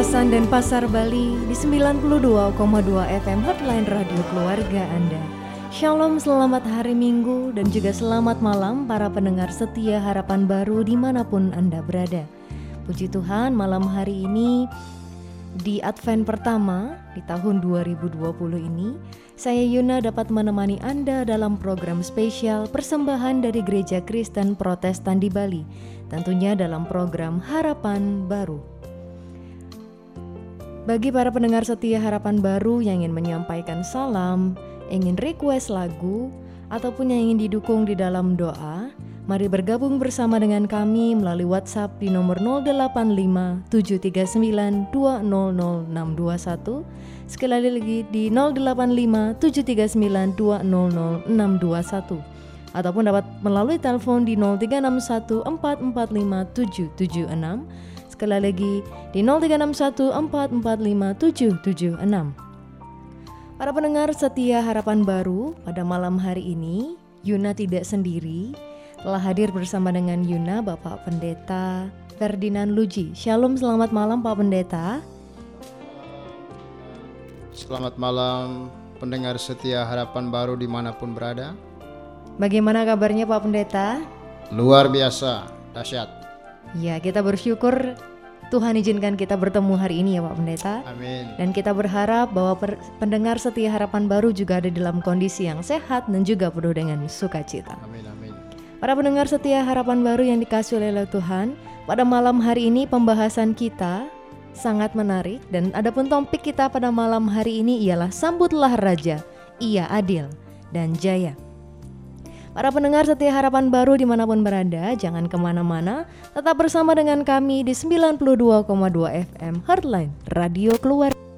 kawasan Denpasar, Bali di 92,2 FM Hotline Radio Keluarga Anda. Shalom, selamat hari Minggu dan juga selamat malam para pendengar setia harapan baru di mana pun Anda berada. Puji Tuhan malam hari ini di Advent pertama di tahun 2020 ini saya Yuna dapat menemani Anda dalam program spesial persembahan dari Gereja Kristen Protestan di Bali, tentunya dalam program Harapan Baru. Bagi para pendengar setia Harapan Baru yang ingin menyampaikan salam, ingin request lagu, ataupun yang ingin didukung di dalam doa, mari bergabung bersama dengan kami melalui WhatsApp di nomor 085 739 200621 Sekali lagi di 085 739 200621 ataupun dapat melalui telepon di 0361 445 776 sekali lagi di 0361 445 776 Para pendengar setia harapan baru pada malam hari ini Yuna tidak sendiri telah hadir bersama dengan Yuna Bapak Pendeta Ferdinand Luji Shalom selamat malam Pak Pendeta Selamat malam pendengar setia harapan baru di mana pun berada. Bagaimana kabarnya Pak Pendeta? Luar biasa, dahsyat. Ya, kita bersyukur Tuhan izinkan kita bertemu hari ini ya Pak Pendeta. Amin. Dan kita berharap bahwa pendengar setia harapan baru juga ada dalam kondisi yang sehat dan juga penuh dengan sukacita. Amin, amin. Para pendengar setia harapan baru yang dikasih oleh Tuhan, pada malam hari ini pembahasan kita sangat menarik dan adapun topik kita pada malam hari ini ialah sambutlah raja, ia adil dan jaya. Para pendengar setia harapan baru di mana pun berada, jangan ke mana-mana, tetap bersama dengan kami di 92,2 FM Heartline Radio Keluar.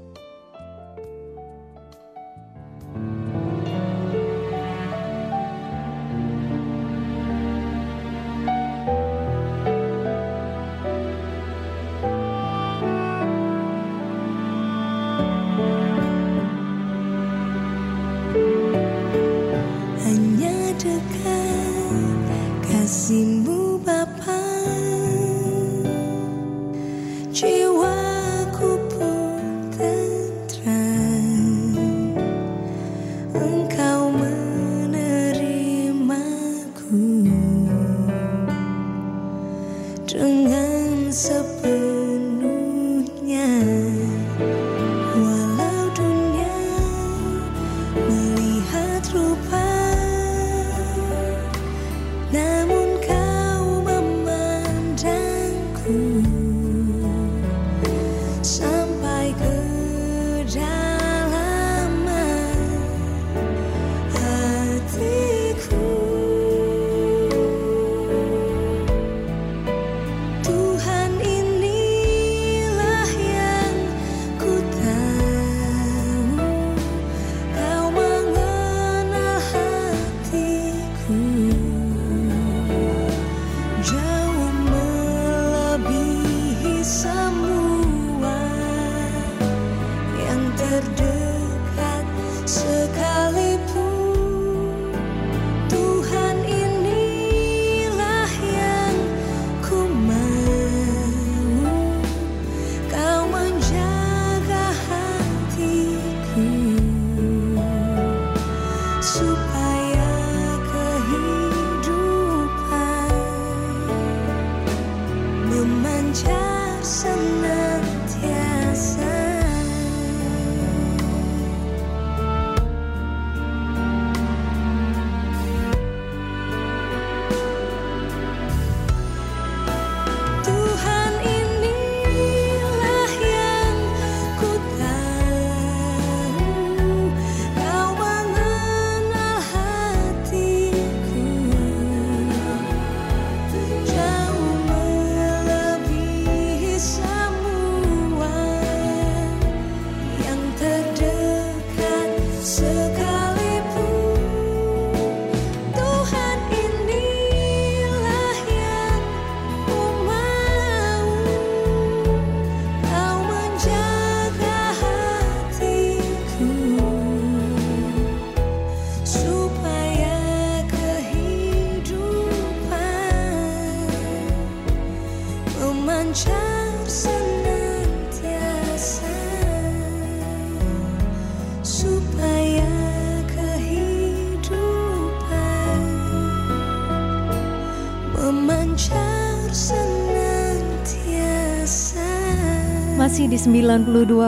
92,2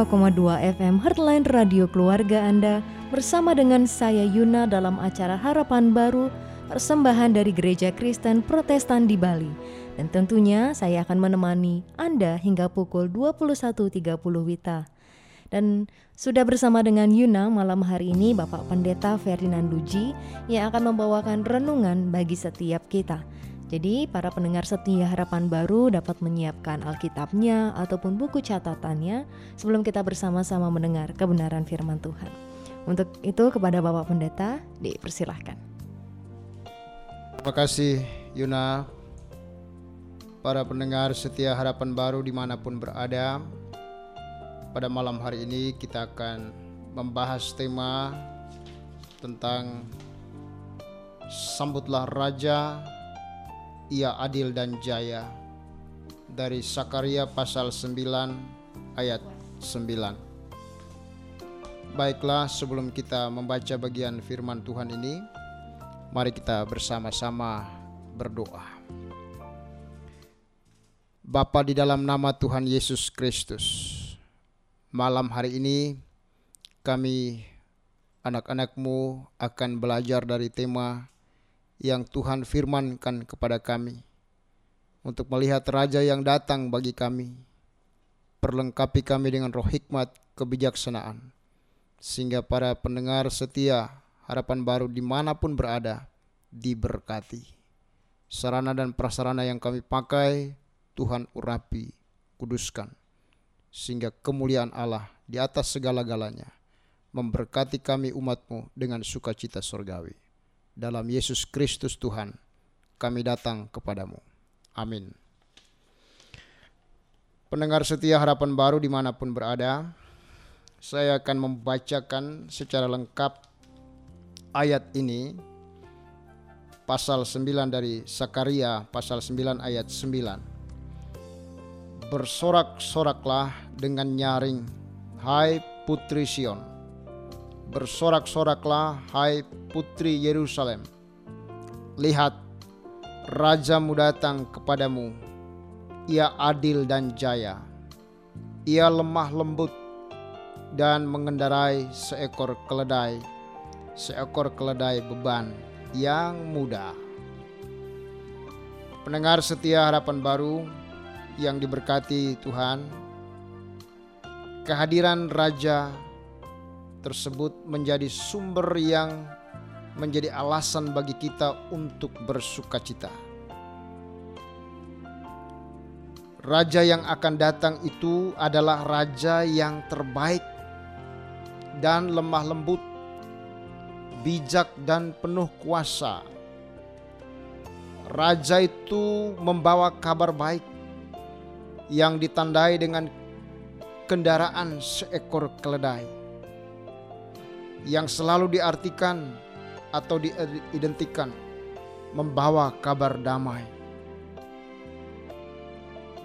FM Heartline Radio Keluarga Anda bersama dengan saya Yuna dalam acara Harapan Baru persembahan dari Gereja Kristen Protestan di Bali. Dan tentunya saya akan menemani Anda hingga pukul 21.30 Wita. Dan sudah bersama dengan Yuna malam hari ini Bapak Pendeta Ferdinand Duji yang akan membawakan renungan bagi setiap kita. Jadi para pendengar setia harapan baru dapat menyiapkan Alkitabnya ataupun buku catatannya sebelum kita bersama-sama mendengar kebenaran firman Tuhan. Untuk itu kepada Bapak Pendeta dipersilahkan. Terima kasih Yuna, para pendengar setia harapan baru di mana pun berada. Pada malam hari ini kita akan membahas tema tentang sambutlah Raja ia adil dan jaya. Dari Sakaria pasal 9 ayat 9 Baiklah sebelum kita membaca bagian firman Tuhan ini mari kita bersama-sama berdoa. Bapa di dalam nama Tuhan Yesus Kristus malam hari ini kami anak-anakmu akan belajar dari tema yang Tuhan firmankan kepada kami untuk melihat raja yang datang bagi kami. Perlengkapi kami dengan roh hikmat kebijaksanaan sehingga para pendengar setia harapan baru di mana pun berada diberkati. Sarana dan prasarana yang kami pakai Tuhan urapi, kuduskan sehingga kemuliaan Allah di atas segala-galanya memberkati kami umatmu dengan sukacita surgawi dalam Yesus Kristus Tuhan, kami datang kepadamu. Amin. Pendengar setia harapan baru di mana pun berada, saya akan membacakan secara lengkap ayat ini, pasal 9 dari Sakaria, pasal 9 ayat 9. Bersorak-soraklah dengan nyaring, hai putri Sion Bersorak-soraklah hai putri Yerusalem. Lihat, rajamu datang kepadamu. Ia adil dan jaya. Ia lemah lembut dan mengendarai seekor keledai, seekor keledai beban yang muda. Pendengar setia harapan baru yang diberkati Tuhan, kehadiran Raja tersebut menjadi sumber yang menjadi alasan bagi kita untuk bersuka cita. Raja yang akan datang itu adalah raja yang terbaik dan lemah lembut, bijak dan penuh kuasa. Raja itu membawa kabar baik yang ditandai dengan kendaraan seekor keledai yang selalu diartikan atau diidentikan membawa kabar damai.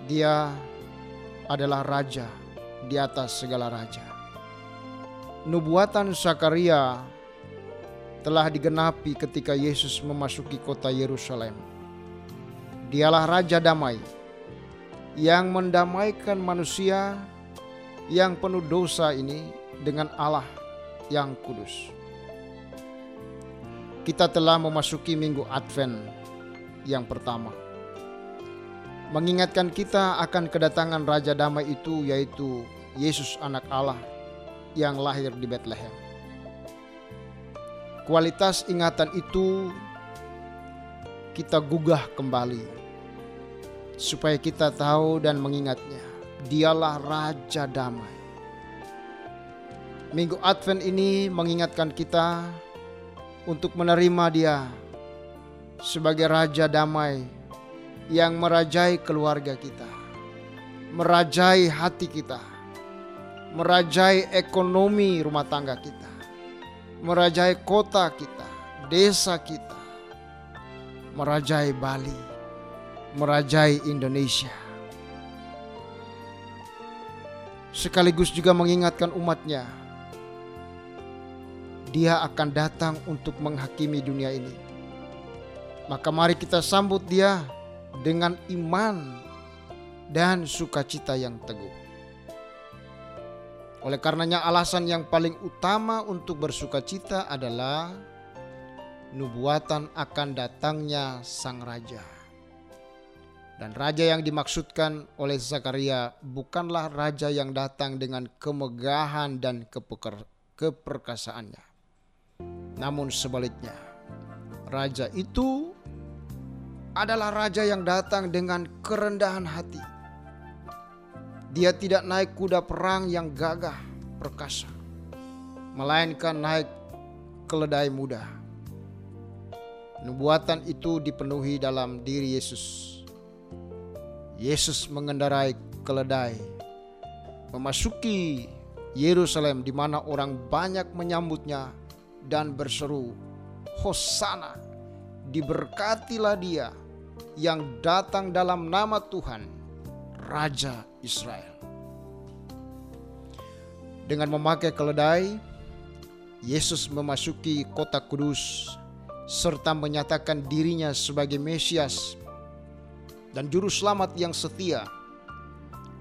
Dia adalah raja di atas segala raja. Nubuatan Sakaria telah digenapi ketika Yesus memasuki kota Yerusalem. Dialah raja damai yang mendamaikan manusia yang penuh dosa ini dengan Allah yang kudus. Kita telah memasuki minggu Advent yang pertama. Mengingatkan kita akan kedatangan Raja Damai itu yaitu Yesus anak Allah yang lahir di Bethlehem. Kualitas ingatan itu kita gugah kembali supaya kita tahu dan mengingatnya. Dialah Raja Damai Minggu Advent ini mengingatkan kita untuk menerima Dia sebagai Raja Damai yang merajai keluarga kita, merajai hati kita, merajai ekonomi rumah tangga kita, merajai kota kita, desa kita, merajai Bali, merajai Indonesia. Sekaligus juga mengingatkan umatnya dia akan datang untuk menghakimi dunia ini. Maka mari kita sambut dia dengan iman dan sukacita yang teguh. Oleh karenanya alasan yang paling utama untuk bersuka cita adalah nubuatan akan datangnya sang raja. Dan raja yang dimaksudkan oleh Zakaria bukanlah raja yang datang dengan kemegahan dan keperkasaannya. Namun sebaliknya, raja itu adalah raja yang datang dengan kerendahan hati. Dia tidak naik kuda perang yang gagah perkasa, melainkan naik keledai muda. Nubuatan itu dipenuhi dalam diri Yesus Yesus mengendarai keledai memasuki Yerusalem di mana orang banyak menyambutnya dan berseru, Hosana, diberkatilah dia yang datang dalam nama Tuhan, Raja Israel. Dengan memakai keledai, Yesus memasuki kota kudus serta menyatakan dirinya sebagai Mesias dan juru selamat yang setia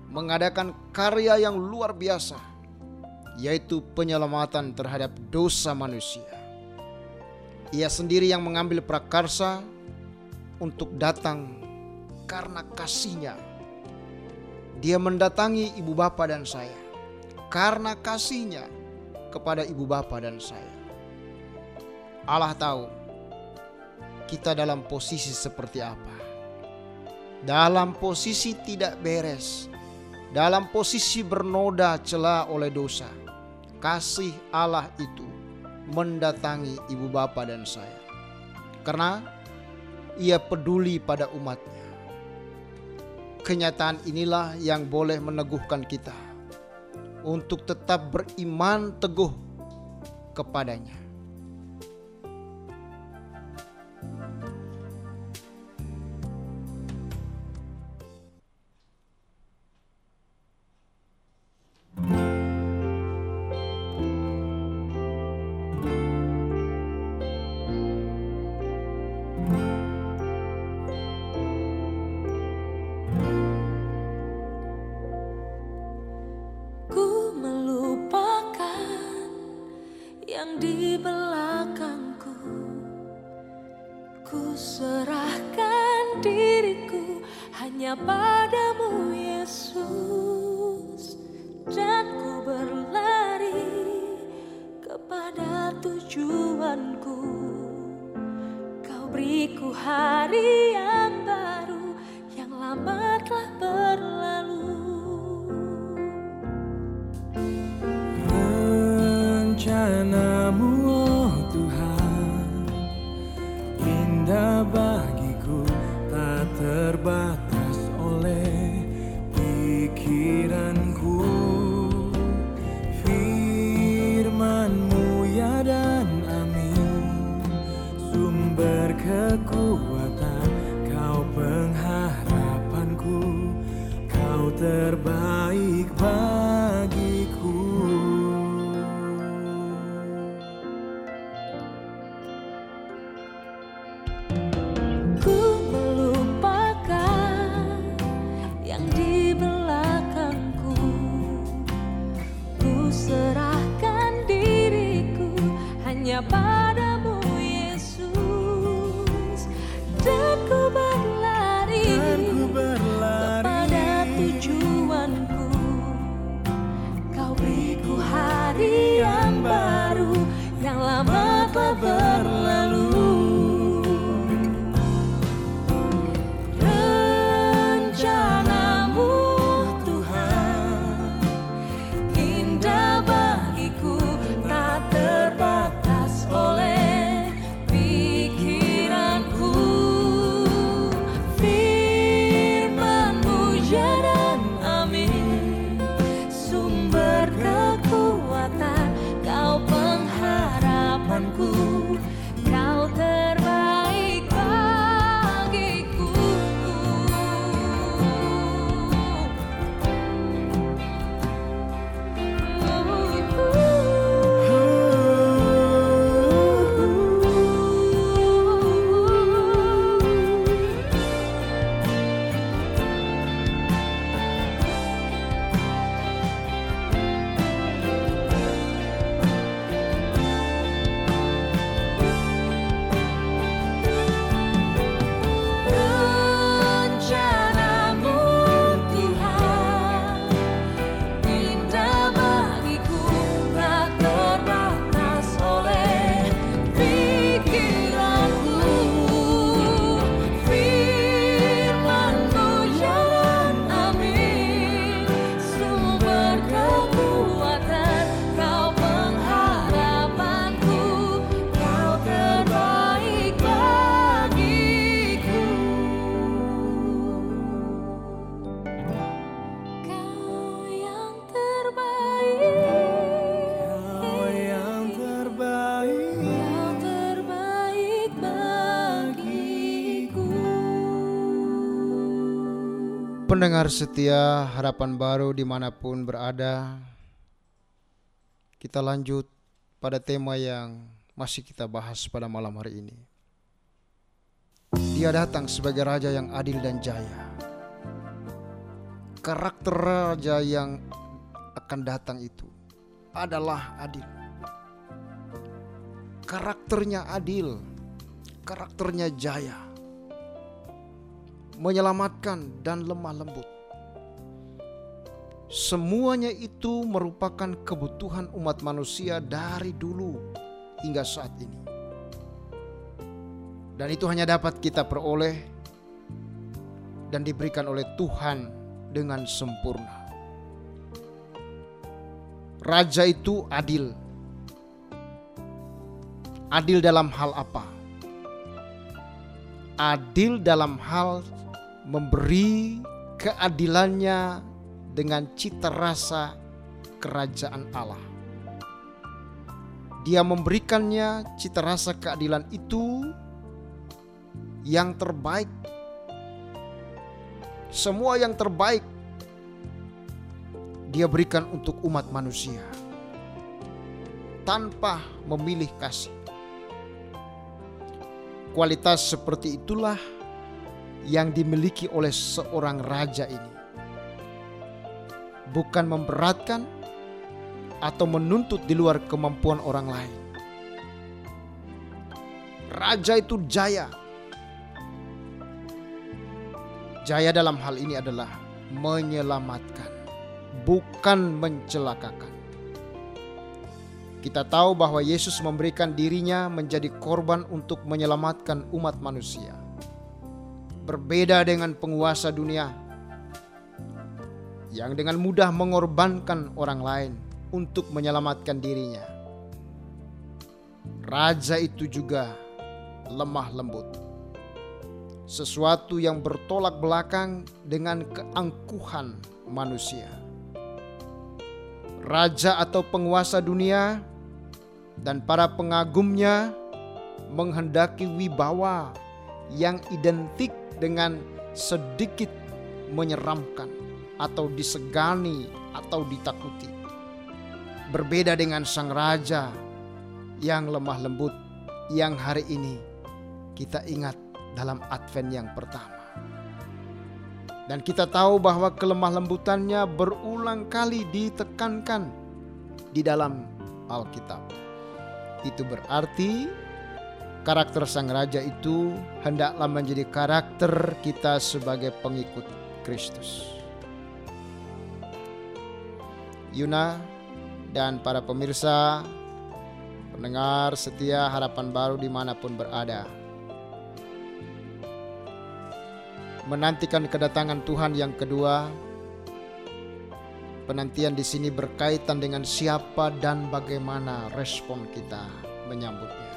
mengadakan karya yang luar biasa yaitu penyelamatan terhadap dosa manusia. Ia sendiri yang mengambil prakarsa untuk datang karena kasihnya. Dia mendatangi ibu bapa dan saya karena kasihnya kepada ibu bapa dan saya. Allah tahu kita dalam posisi seperti apa dalam posisi tidak beres, dalam posisi bernoda celah oleh dosa, kasih Allah itu mendatangi ibu bapa dan saya. Karena ia peduli pada umatnya. Kenyataan inilah yang boleh meneguhkan kita untuk tetap beriman teguh kepadanya. Pendengar setia harapan baru di mana pun berada Kita lanjut pada tema yang masih kita bahas pada malam hari ini. Dia datang sebagai raja yang adil dan jaya. Karakter raja yang akan datang itu adalah adil. Karakternya adil Karakternya jaya menyelamatkan dan lemah lembut. Semuanya itu merupakan kebutuhan umat manusia dari dulu hingga saat ini. Dan itu hanya dapat kita peroleh dan diberikan oleh Tuhan dengan sempurna. Raja itu adil. Adil dalam hal apa? Adil dalam hal memberi keadilannya dengan cita rasa kerajaan Allah. Dia memberikannya cita rasa keadilan itu yang terbaik. Semua yang terbaik dia berikan untuk umat manusia tanpa memilih kasih. Kualitas seperti itulah yang dimiliki oleh seorang raja ini. Bukan memberatkan atau menuntut di luar kemampuan orang lain. Raja itu jaya. Jaya dalam hal ini adalah menyelamatkan, bukan mencelakakan. Kita tahu bahwa Yesus memberikan dirinya menjadi korban untuk menyelamatkan umat manusia berbeda dengan penguasa dunia yang dengan mudah mengorbankan orang lain untuk menyelamatkan dirinya. Raja itu juga lemah lembut, sesuatu yang bertolak belakang dengan keangkuhan manusia. Raja atau penguasa dunia dan para pengagumnya menghendaki wibawa yang identik dengan sedikit menyeramkan atau disegani atau ditakuti. Berbeda dengan sang raja yang lemah lembut yang hari ini kita ingat dalam Advent yang pertama. Dan kita tahu bahwa kelemah lembutannya berulang kali ditekankan di dalam Alkitab. Itu berarti karakter sang raja itu hendaklah menjadi karakter kita sebagai pengikut Kristus. Yuna dan para pemirsa, pendengar setia harapan baru di mana pun berada. Menantikan kedatangan Tuhan yang kedua, penantian di sini berkaitan dengan siapa dan bagaimana respon kita menyambutnya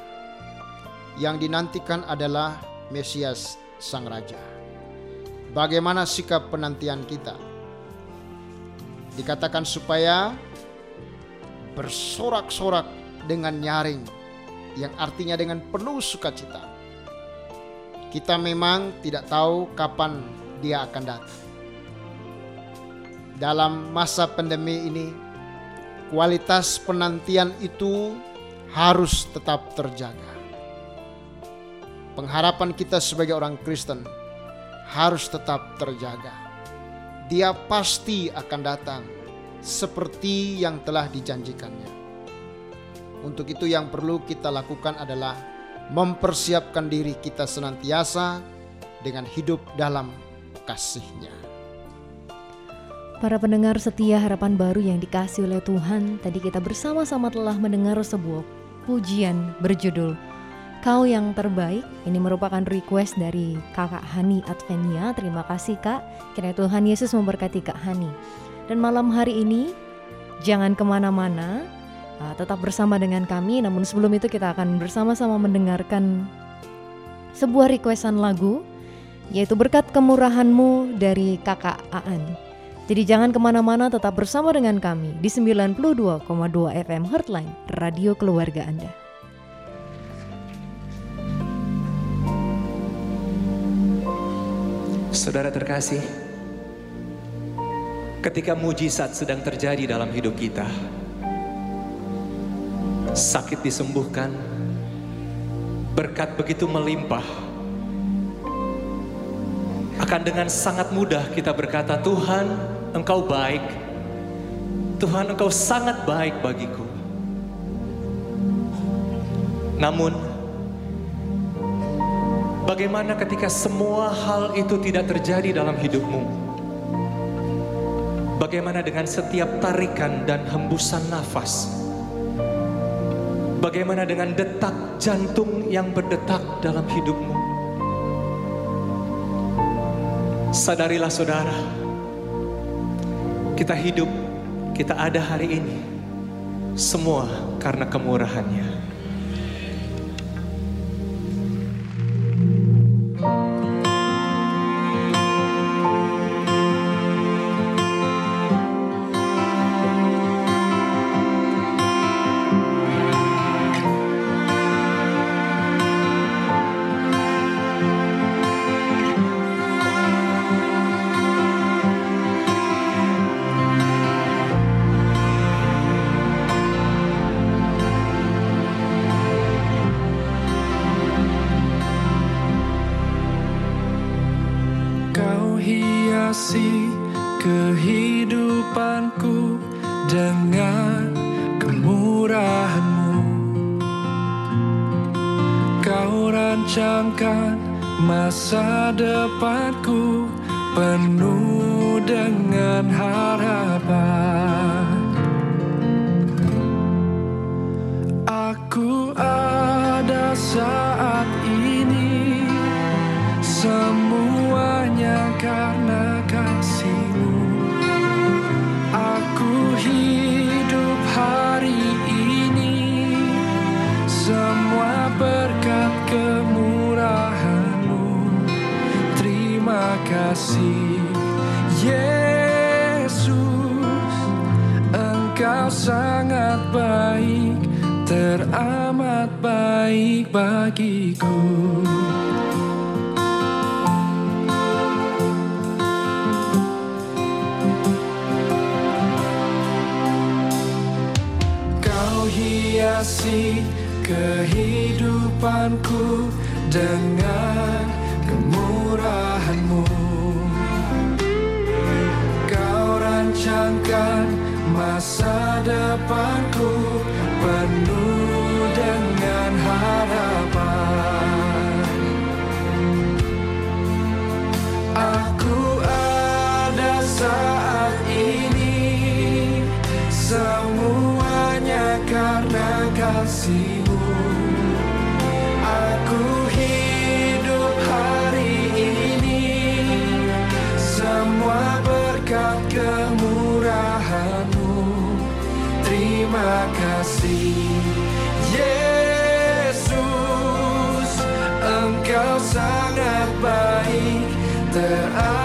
yang dinantikan adalah Mesias Sang Raja. Bagaimana sikap penantian kita? Dikatakan supaya bersorak-sorak dengan nyaring yang artinya dengan penuh sukacita. Kita memang tidak tahu kapan dia akan datang. Dalam masa pandemi ini, kualitas penantian itu harus tetap terjaga pengharapan kita sebagai orang Kristen harus tetap terjaga. Dia pasti akan datang seperti yang telah dijanjikannya. Untuk itu yang perlu kita lakukan adalah mempersiapkan diri kita senantiasa dengan hidup dalam kasihnya. Para pendengar setia harapan baru yang dikasih oleh Tuhan, tadi kita bersama-sama telah mendengar sebuah pujian berjudul Kau yang terbaik, ini merupakan request dari kakak Hani Advenia. Terima kasih kak, kiranya Tuhan Yesus memberkati kak Hani. Dan malam hari ini, jangan ke mana-mana, uh, tetap bersama dengan kami. Namun sebelum itu kita akan bersama-sama mendengarkan sebuah requestan lagu, yaitu berkat kemurahanmu dari kakak Aan. Jadi jangan ke mana-mana, tetap bersama dengan kami di 92,2 FM Heartline, Radio Keluarga Anda. Saudara terkasih, Ketika mujizat sedang terjadi dalam hidup kita, sakit disembuhkan, berkat begitu melimpah, akan dengan sangat mudah kita berkata, "Tuhan, Engkau baik, Tuhan, Engkau sangat baik bagiku." Namun, bagaimana ketika semua hal itu tidak terjadi dalam hidupmu? Bagaimana dengan setiap tarikan dan hembusan nafas? Bagaimana dengan detak jantung yang berdetak dalam hidupmu? Sadarilah saudara, kita hidup, kita ada hari ini, semua karena kemurahannya. Masa depanku penuh sangat baik Teramat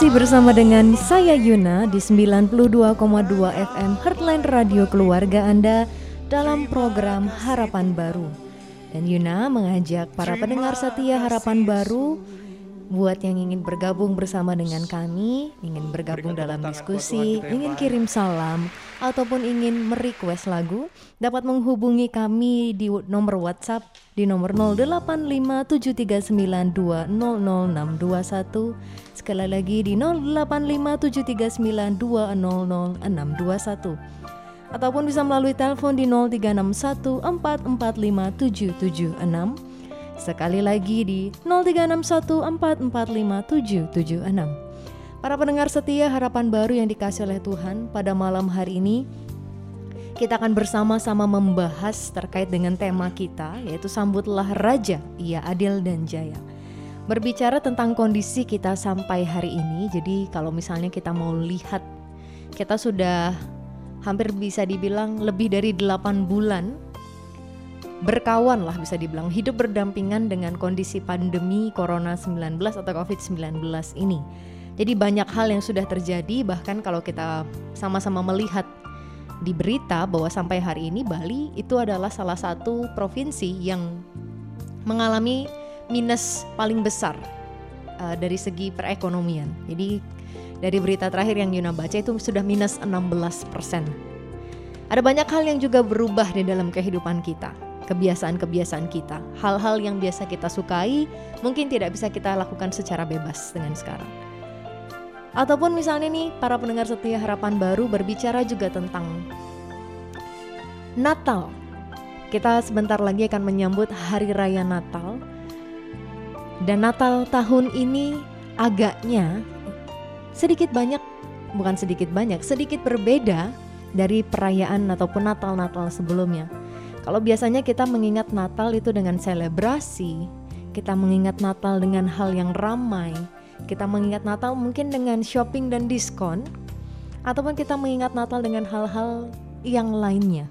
Masih bersama dengan saya Yuna di 92,2 FM Heartline Radio Keluarga Anda dalam program Harapan Baru. Dan Yuna mengajak para pendengar setia Harapan Baru buat yang ingin bergabung bersama dengan kami, ingin bergabung dalam diskusi, ingin kirim salam ataupun ingin merequest lagu, dapat menghubungi kami di nomor WhatsApp di nomor 085739200621 Sekali lagi di 085739200621 ataupun bisa melalui telepon di 0361445776 Sekali lagi di 0361445776 Para pendengar setia harapan baru yang dikasih oleh Tuhan pada malam hari ini kita akan bersama-sama membahas terkait dengan tema kita yaitu sambutlah raja ia adil dan jaya berbicara tentang kondisi kita sampai hari ini jadi kalau misalnya kita mau lihat kita sudah hampir bisa dibilang lebih dari 8 bulan berkawan lah bisa dibilang hidup berdampingan dengan kondisi pandemi Corona 19 atau COVID-19 ini. Jadi banyak hal yang sudah terjadi bahkan kalau kita sama-sama melihat di berita bahwa sampai hari ini Bali itu adalah salah satu provinsi yang mengalami minus paling besar uh, dari segi perekonomian. Jadi dari berita terakhir yang Yuna baca itu sudah minus 16 persen. Ada banyak hal yang juga berubah di dalam kehidupan kita kebiasaan-kebiasaan kita, hal-hal yang biasa kita sukai mungkin tidak bisa kita lakukan secara bebas dengan sekarang. Ataupun misalnya nih para pendengar setia harapan baru berbicara juga tentang Natal. Kita sebentar lagi akan menyambut hari raya Natal. Dan Natal tahun ini agaknya sedikit banyak bukan sedikit banyak, sedikit berbeda dari perayaan ataupun Natal-Natal sebelumnya. Kalau biasanya kita mengingat Natal itu dengan selebrasi, kita mengingat Natal dengan hal yang ramai, kita mengingat Natal mungkin dengan shopping dan diskon, ataupun kita mengingat Natal dengan hal-hal yang lainnya.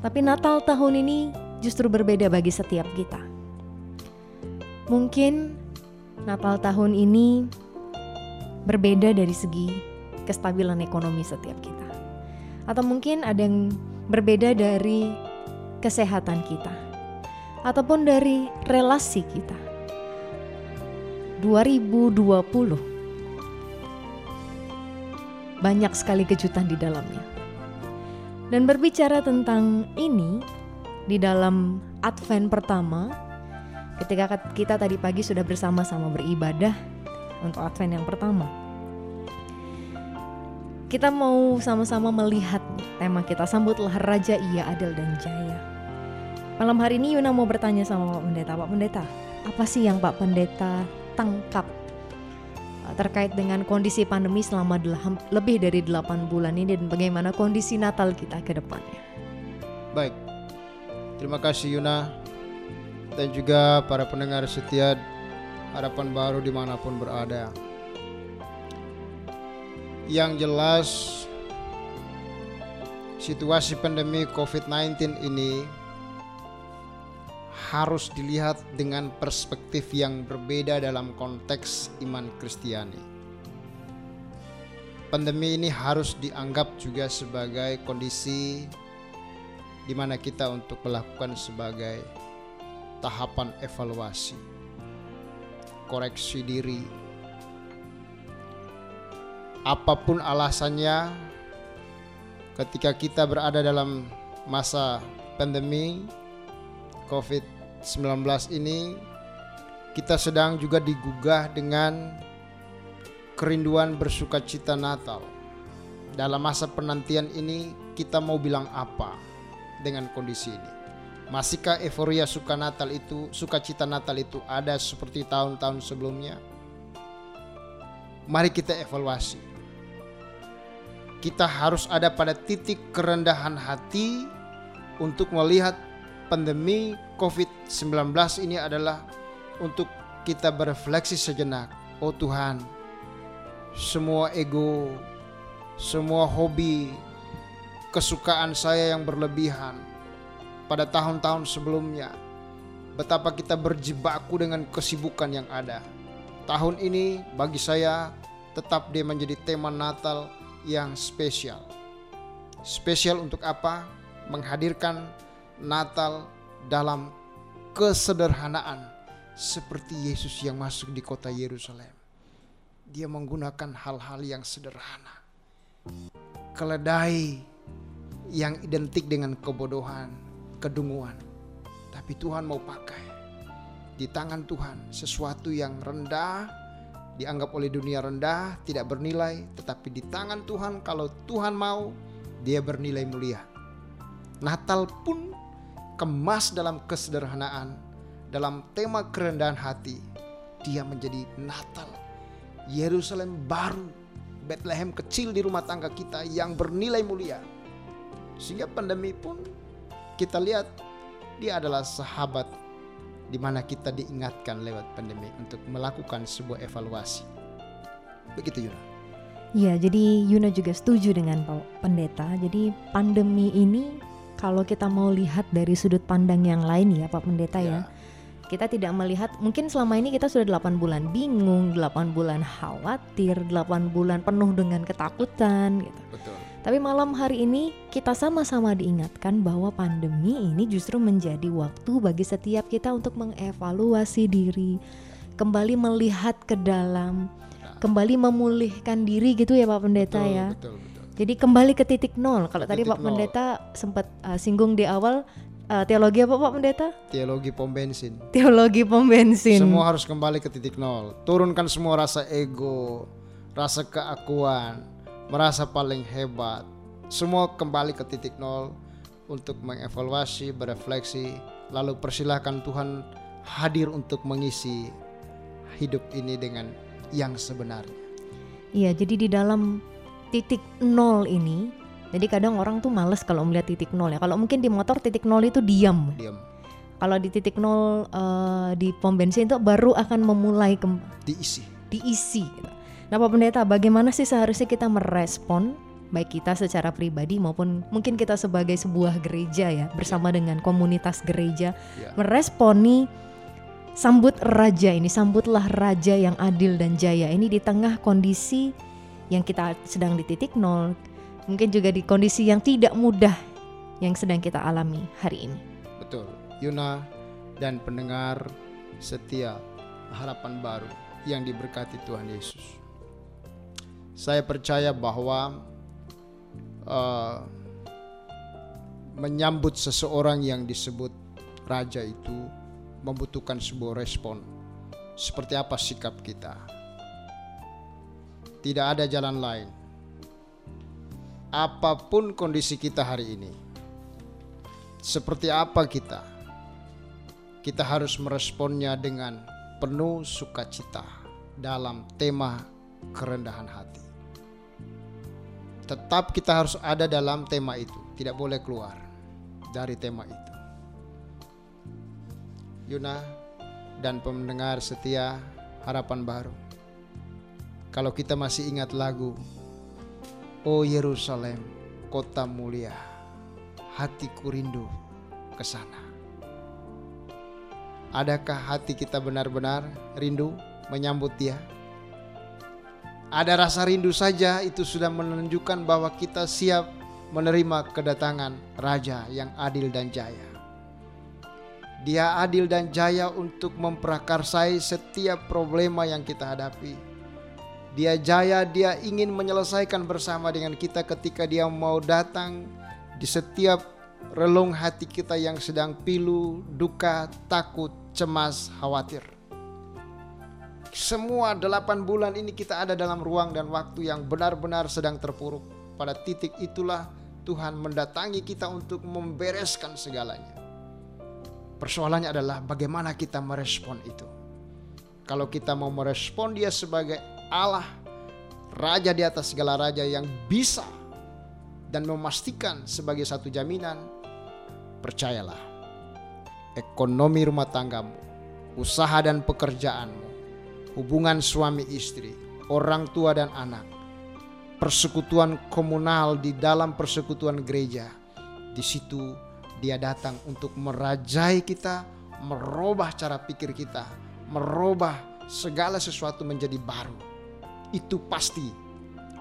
Tapi Natal tahun ini justru berbeda bagi setiap kita. Mungkin Natal tahun ini berbeda dari segi kestabilan ekonomi setiap kita. Atau mungkin ada yang berbeda dari kesehatan kita. Ataupun dari relasi kita. 2020 banyak sekali kejutan di dalamnya. Dan berbicara tentang ini di dalam Advent pertama, ketika kita tadi pagi sudah bersama-sama beribadah untuk Advent yang pertama. Kita mau sama-sama melihat tema kita sambutlah Raja Ia Adil dan Jaya. Malam hari ini Yuna mau bertanya sama Pak Pendeta, Pak Pendeta, apa sih yang Pak Pendeta tangkap uh, terkait dengan kondisi pandemi selama lebih dari 8 bulan ini dan bagaimana kondisi Natal kita ke depannya? Baik. Terima kasih Yuna dan juga para pendengar setia harapan baru di mana pun berada. Yang jelas situasi pandemi COVID-19 ini harus dilihat dengan perspektif yang berbeda dalam konteks iman Kristiani. Pandemi ini harus dianggap juga sebagai kondisi di mana kita untuk melakukan sebagai tahapan evaluasi, koreksi diri. Apa pun alasannya, ketika kita berada dalam masa pandemi COVID-19 ini, kita sedang juga digugah dengan kerinduan bersuka cita Natal. Dalam masa penantian ini, kita mau bilang apa dengan kondisi ini? Masihkah euforia suka Natal itu, sukacita Natal itu ada seperti tahun-tahun sebelumnya? Mari kita evaluasi. Kita harus ada pada titik kerendahan hati untuk melihat pandemi COVID-19 ini adalah untuk kita berefleksi sejenak. Oh Tuhan, semua ego, semua hobi, kesukaan saya yang berlebihan pada tahun-tahun sebelumnya. Betapa kita berjibaku dengan kesibukan yang ada. Tahun ini bagi saya tetap dia menjadi tema Natal yang spesial. Spesial untuk apa? Menghadirkan Natal dalam kesederhanaan seperti Yesus yang masuk di kota Yerusalem. Dia menggunakan hal-hal yang sederhana. Keledai yang identik dengan kebodohan, kedunguan. Tapi Tuhan mau pakai di tangan Tuhan sesuatu yang rendah dianggap oleh dunia rendah, tidak bernilai, tetapi di tangan Tuhan kalau Tuhan mau dia bernilai mulia. Natal pun kemas dalam kesederhanaan, dalam tema kerendahan hati. Dia menjadi Natal. Yerusalem baru, Bethlehem kecil di rumah tangga kita yang bernilai mulia. Sehingga pandemi pun kita lihat dia adalah sahabat di mana kita diingatkan lewat pandemi untuk melakukan sebuah evaluasi. Begitu Yuna. Ya, jadi Yuna juga setuju dengan Pak Pendeta. Jadi pandemi ini kalau kita mau lihat dari sudut pandang yang lain ya Pak Pendeta ya. Kita tidak melihat mungkin selama ini kita sudah 8 bulan bingung, 8 bulan khawatir, 8 bulan penuh dengan ketakutan gitu. Betul. Tapi malam hari ini kita sama-sama diingatkan bahwa pandemi ini justru menjadi waktu bagi setiap kita untuk mengevaluasi diri, kembali melihat ke dalam, kembali memulihkan diri gitu ya Pak Pendeta betul, ya. Betul, betul. Jadi kembali ke titik nol. Kalau tadi Pak nol. Pendeta sempat uh, singgung di awal uh, teologi apa Pak Pendeta? Teologi pom bensin. Teologi pom bensin. Semua harus kembali ke titik nol. Turunkan semua rasa ego, rasa keakuan, merasa paling hebat. Semua kembali ke titik nol untuk mengevaluasi, berefleksi, lalu persilahkan Tuhan hadir untuk mengisi hidup ini dengan yang sebenarnya. Iya, jadi di dalam titik nol ini, jadi kadang orang tuh males kalau melihat titik nol ya. Kalau mungkin di motor titik nol itu diam. Diam, Kalau di titik nol eh, di pom bensin itu baru akan memulai kem- diisi. diisi. gitu. Nah, Pak Pendeta, bagaimana sih seharusnya kita merespon baik kita secara pribadi maupun mungkin kita sebagai sebuah gereja ya bersama dengan komunitas gereja Ya. meresponi sambut raja ini sambutlah raja yang adil dan jaya ini di tengah kondisi yang kita sedang di titik nol mungkin juga di kondisi yang tidak mudah yang sedang kita alami hari ini Betul. Yuna dan pendengar setia harapan baru yang diberkati Tuhan Yesus. Saya percaya bahwa eh, menyambut seseorang yang disebut raja itu membutuhkan sebuah respon. Seperti apa sikap kita? Tidak ada jalan lain. Apa pun kondisi kita hari ini, seperti apa kita, kita harus meresponnya dengan penuh sukacita dalam tema kerendahan hati. Tetap kita harus ada dalam tema itu, tidak boleh keluar dari tema itu. Yuna dan pendengar setia harapan baru. Kalau kita masih ingat lagu Oh Yerusalem, kota mulia, hatiku rindu ke sana. Adakah hati kita benar-benar rindu menyambut Dia? Ada rasa rindu saja itu sudah menunjukkan bahwa kita siap menerima kedatangan Raja yang adil dan jaya. Dia adil dan jaya untuk memprakarsai setiap problema yang kita hadapi. Dia jaya, dia ingin menyelesaikan bersama dengan kita ketika dia mau datang di setiap relung hati kita yang sedang pilu, duka, takut, cemas, khawatir. Semua delapan bulan ini kita ada dalam ruang dan waktu yang benar-benar sedang terpuruk. Pada titik itulah Tuhan mendatangi kita untuk membereskan segalanya. Persoalannya adalah bagaimana kita merespon itu. Kalau kita mau merespon dia sebagai Allah, Raja di atas segala raja yang bisa dan memastikan sebagai satu jaminan, percayalah, ekonomi rumah tanggamu, usaha dan pekerjaanmu, hubungan suami istri, orang tua dan anak, persekutuan komunal di dalam persekutuan gereja, di situ dia datang untuk merajai kita, merubah cara pikir kita, merubah segala sesuatu menjadi baru. Itu pasti.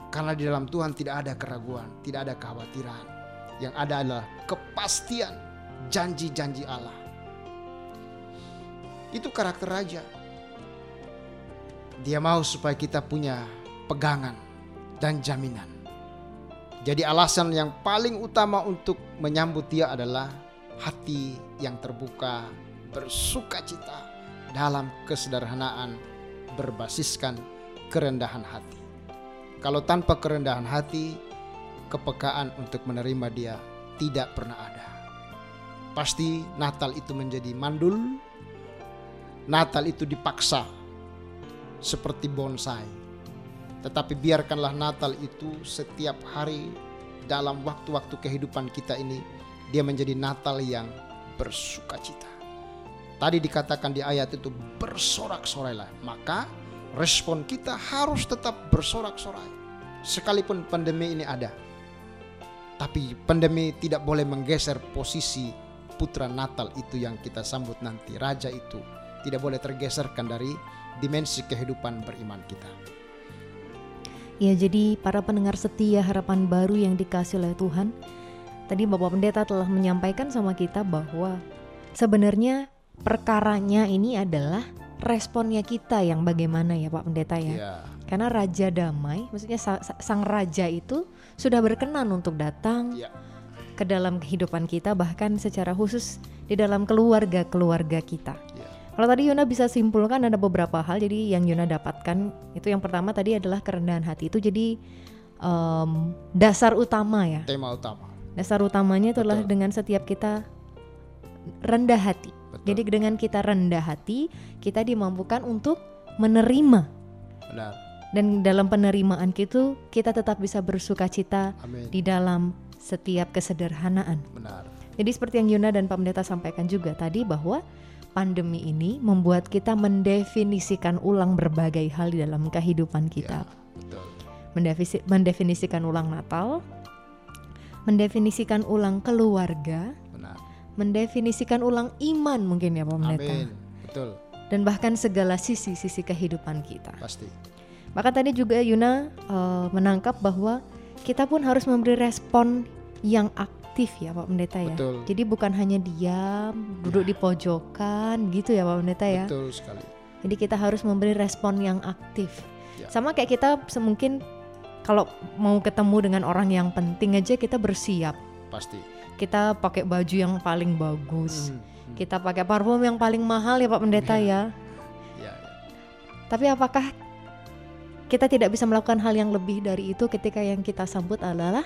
Karena di dalam Tuhan tidak ada keraguan, tidak ada kekhawatiran. Yang ada adalah kepastian janji-janji Allah. Itu karakter raja. Dia mau supaya kita punya pegangan dan jaminan. Jadi alasan yang paling utama untuk menyambut dia adalah hati yang terbuka, bersuka cita dalam kesederhanaan, berbasiskan kerendahan hati. Kalau tanpa kerendahan hati, kepekaan untuk menerima dia tidak pernah ada. Pasti Natal itu menjadi mandul, Natal itu dipaksa seperti bonsai. Tetapi biarkanlah Natal itu setiap hari dalam waktu-waktu kehidupan kita ini dia menjadi Natal yang bersuka cita. Tadi dikatakan di ayat itu bersorak-sorailah. Maka respon kita harus tetap bersorak-sorai. Sekalipun pandemi ini ada. Tapi pandemi tidak boleh menggeser posisi putra Natal itu yang kita sambut nanti. Raja itu tidak boleh tergeserkan dari dimensi kehidupan beriman kita. Ya jadi para pendengar setia harapan baru yang dikasih oleh Tuhan Tadi Bapak Pendeta telah menyampaikan sama kita bahwa Sebenarnya perkaranya ini adalah responnya kita yang bagaimana ya Pak Pendeta ya Ya, Karena Raja Damai, maksudnya sa- sa- sang Raja itu sudah berkenan untuk datang ya, ke dalam kehidupan kita bahkan secara khusus di dalam keluarga-keluarga kita. ya. Kalau tadi Yuna bisa simpulkan ada beberapa hal. Jadi yang Yuna dapatkan itu yang pertama tadi adalah kerendahan hati itu jadi em, dasar utama ya. Tema utama. Dasar utamanya itu adalah dengan setiap kita rendah hati. Betul. Jadi dengan kita rendah hati, kita dimampukan untuk menerima Benar. dan dalam penerimaan itu kita tetap bisa bersuka cita Amin. di dalam setiap kesederhanaan. Benar. Jadi seperti yang Yuna dan Pak Pendeta sampaikan juga tadi bahwa pandemi ini membuat kita mendefinisikan ulang berbagai hal di dalam kehidupan kita. Ya, betul. mendefinisikan ulang Natal, mendefinisikan ulang keluarga. Mendefinisikan ulang iman mungkin ya Pak Pendeta. Amin. Betul. Dan bahkan segala sisi-sisi kehidupan kita. Pasti. Maka tadi juga Yuna eh, menangkap bahwa kita pun harus memberi respon yang aktif ya Pak Pendeta ya. Betul. Jadi bukan hanya diam, duduk di pojokan gitu ya Pak Pendeta ya. Betul sekali. Jadi kita harus memberi respon yang aktif. Ya. Sama kayak kita semungkin kalau mau ketemu dengan orang yang penting aja kita bersiap. Pasti. Kita pakai baju yang paling bagus. Hmm, hmm. Kita pakai parfum yang paling mahal ya Pak Pendeta ya. Ya, ya. Tapi apakah kita tidak bisa melakukan hal yang lebih dari itu ketika yang kita sambut adalah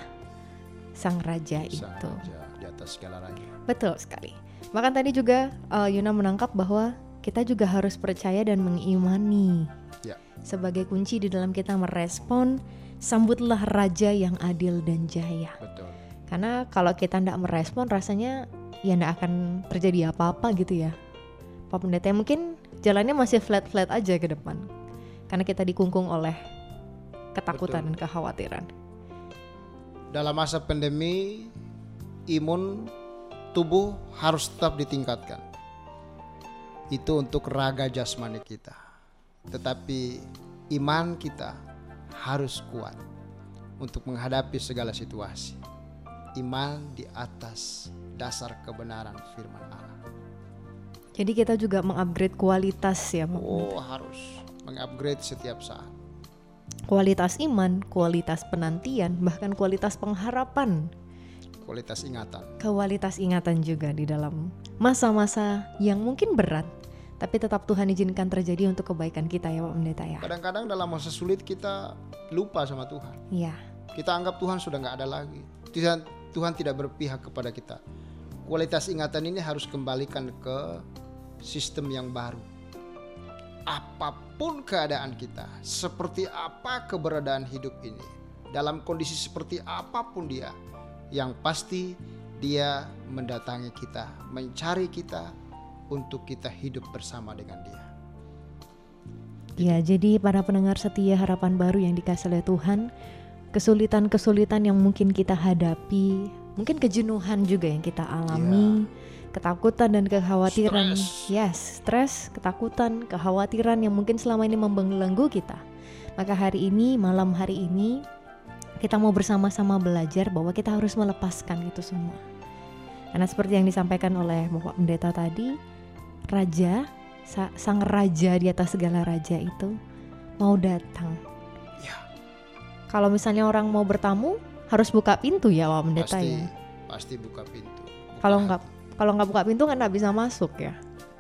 sang raja Sang itu? Raja di atas segala raja. Betul sekali. Bahkan tadi juga uh, Yuna menangkap bahwa kita juga harus percaya dan mengimani Ya. sebagai kunci di dalam kita merespon sambutlah raja yang adil dan jaya. Betul. Karena kalau kita tidak merespon rasanya ya tidak akan terjadi apa-apa gitu ya. Pak Pendeta mungkin jalannya masih flat-flat aja ke depan. Karena kita dikungkung oleh ketakutan dan kekhawatiran. Dalam masa pandemi, imun tubuh harus tetap ditingkatkan. Itu untuk raga jasmani kita. Tetapi iman kita harus kuat untuk menghadapi segala situasi. Iman di atas dasar kebenaran firman Allah. Jadi kita juga mengupgrade kualitas ya. Oh, harus mengupgrade setiap saat. kualitas iman, kualitas penantian, bahkan kualitas pengharapan, Kualitas ingatan. kualitas ingatan juga di dalam masa-masa yang mungkin berat, tapi tetap Tuhan izinkan terjadi untuk kebaikan kita ya Pak Pendeta ya. Kadang-kadang dalam masa sulit kita lupa sama Tuhan. Iya, Kita anggap Tuhan sudah nggak ada lagi. Tuhan Tuhan tidak berpihak kepada kita. Kualitas ingatan ini harus kembalikan ke sistem yang baru. Apa pun keadaan kita, seperti apa keberadaan hidup ini, dalam kondisi seperti apa pun dia, yang pasti dia mendatangi kita, mencari kita untuk kita hidup bersama dengan dia. Ya, jadi para pendengar setia harapan baru yang dikasih oleh Tuhan, kesulitan-kesulitan yang mungkin kita hadapi, mungkin kejenuhan juga yang kita alami, ketakutan dan kekhawatiran. Stres. Yes, stres, ketakutan, kekhawatiran yang mungkin selama ini membelenggu kita. Maka hari ini, malam hari ini, kita mau bersama-sama belajar bahwa kita harus melepaskan itu semua. Karena seperti yang disampaikan oleh Bapak Pendeta tadi, Raja, sa- sang Raja di atas segala Raja itu mau datang. Kalau misalnya orang mau bertamu, harus buka pintu ya Pak Pendeta Pasti, ya. pasti buka pintu. Kalau nggak kalau nggak buka pintu kan nggak bisa masuk ya.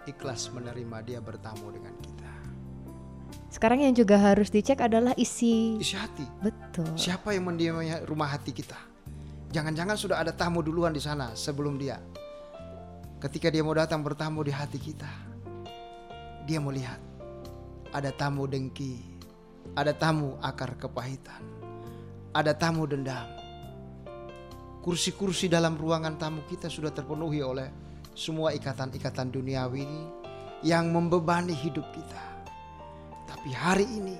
ikhlas menerima dia bertamu dengan kita. Sekarang yang juga harus dicek adalah isi. Isi hati. Betul. Siapa yang mendiami rumah hati kita? Jangan-jangan sudah ada tamu duluan di sana sebelum dia. Ketika dia mau datang bertamu di hati kita, dia melihat ada tamu dengki, ada tamu akar kepahitan, ada tamu dendam. Kursi-kursi dalam ruangan tamu kita sudah terpenuhi oleh semua ikatan-ikatan duniawi ini yang membebani hidup kita. Tapi hari ini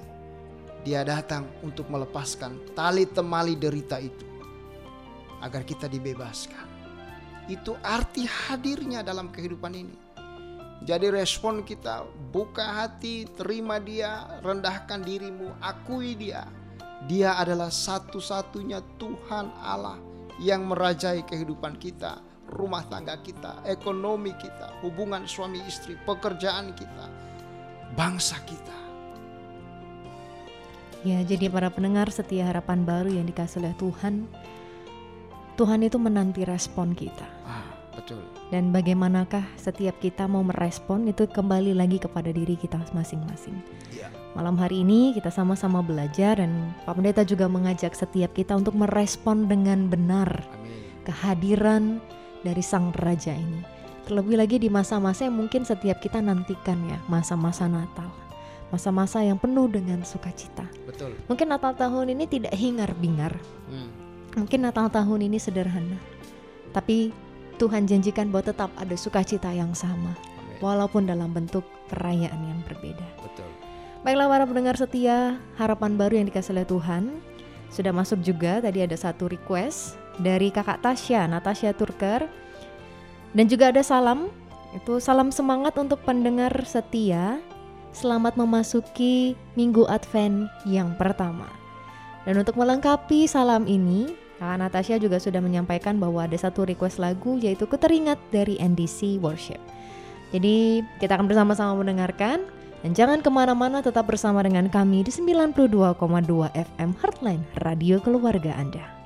dia datang untuk melepaskan tali temali derita itu agar kita dibebaskan. Itu arti hadirnya dalam kehidupan ini. Jadi respon kita buka hati, terima dia, rendahkan dirimu, akui dia. Dia adalah satu-satunya Tuhan Allah yang merajai kehidupan kita, rumah tangga kita, ekonomi kita, hubungan suami istri, pekerjaan kita, bangsa kita. Ya, jadi para pendengar setia harapan baru yang dikasih oleh Tuhan, Tuhan itu menanti respon kita. Ah, betul. Dan bagaimanakah setiap kita mau merespon itu kembali lagi kepada diri kita masing-masing. Iya. Malam hari ini kita sama-sama belajar dan Pak Pendeta juga mengajak setiap kita untuk merespon dengan benar Amin. kehadiran dari Sang Raja ini. Terlebih lagi di masa-masa yang mungkin setiap kita nantikan ya, masa-masa Natal. Masa-masa yang penuh dengan sukacita. Betul. Mungkin Natal tahun ini tidak hingar-bingar, Hmm. mungkin Natal tahun ini sederhana. Tapi Tuhan janjikan bahwa tetap ada sukacita yang sama, Amin. walaupun dalam bentuk perayaan yang berbeda. Betul. Baiklah para pendengar setia, harapan baru yang dikasih oleh Tuhan. Sudah masuk juga tadi ada satu request dari kakak Tasya, Natasha Turker. Dan juga ada salam, itu salam semangat untuk pendengar setia. Selamat memasuki Minggu Advent yang pertama. Dan untuk melengkapi salam ini, kakak Natasha juga sudah menyampaikan bahwa ada satu request lagu yaitu Keteringat dari NDC Worship. Jadi kita akan bersama-sama mendengarkan dan jangan ke mana-mana tetap bersama dengan kami di 92,2 FM Heartline Radio Keluarga Anda.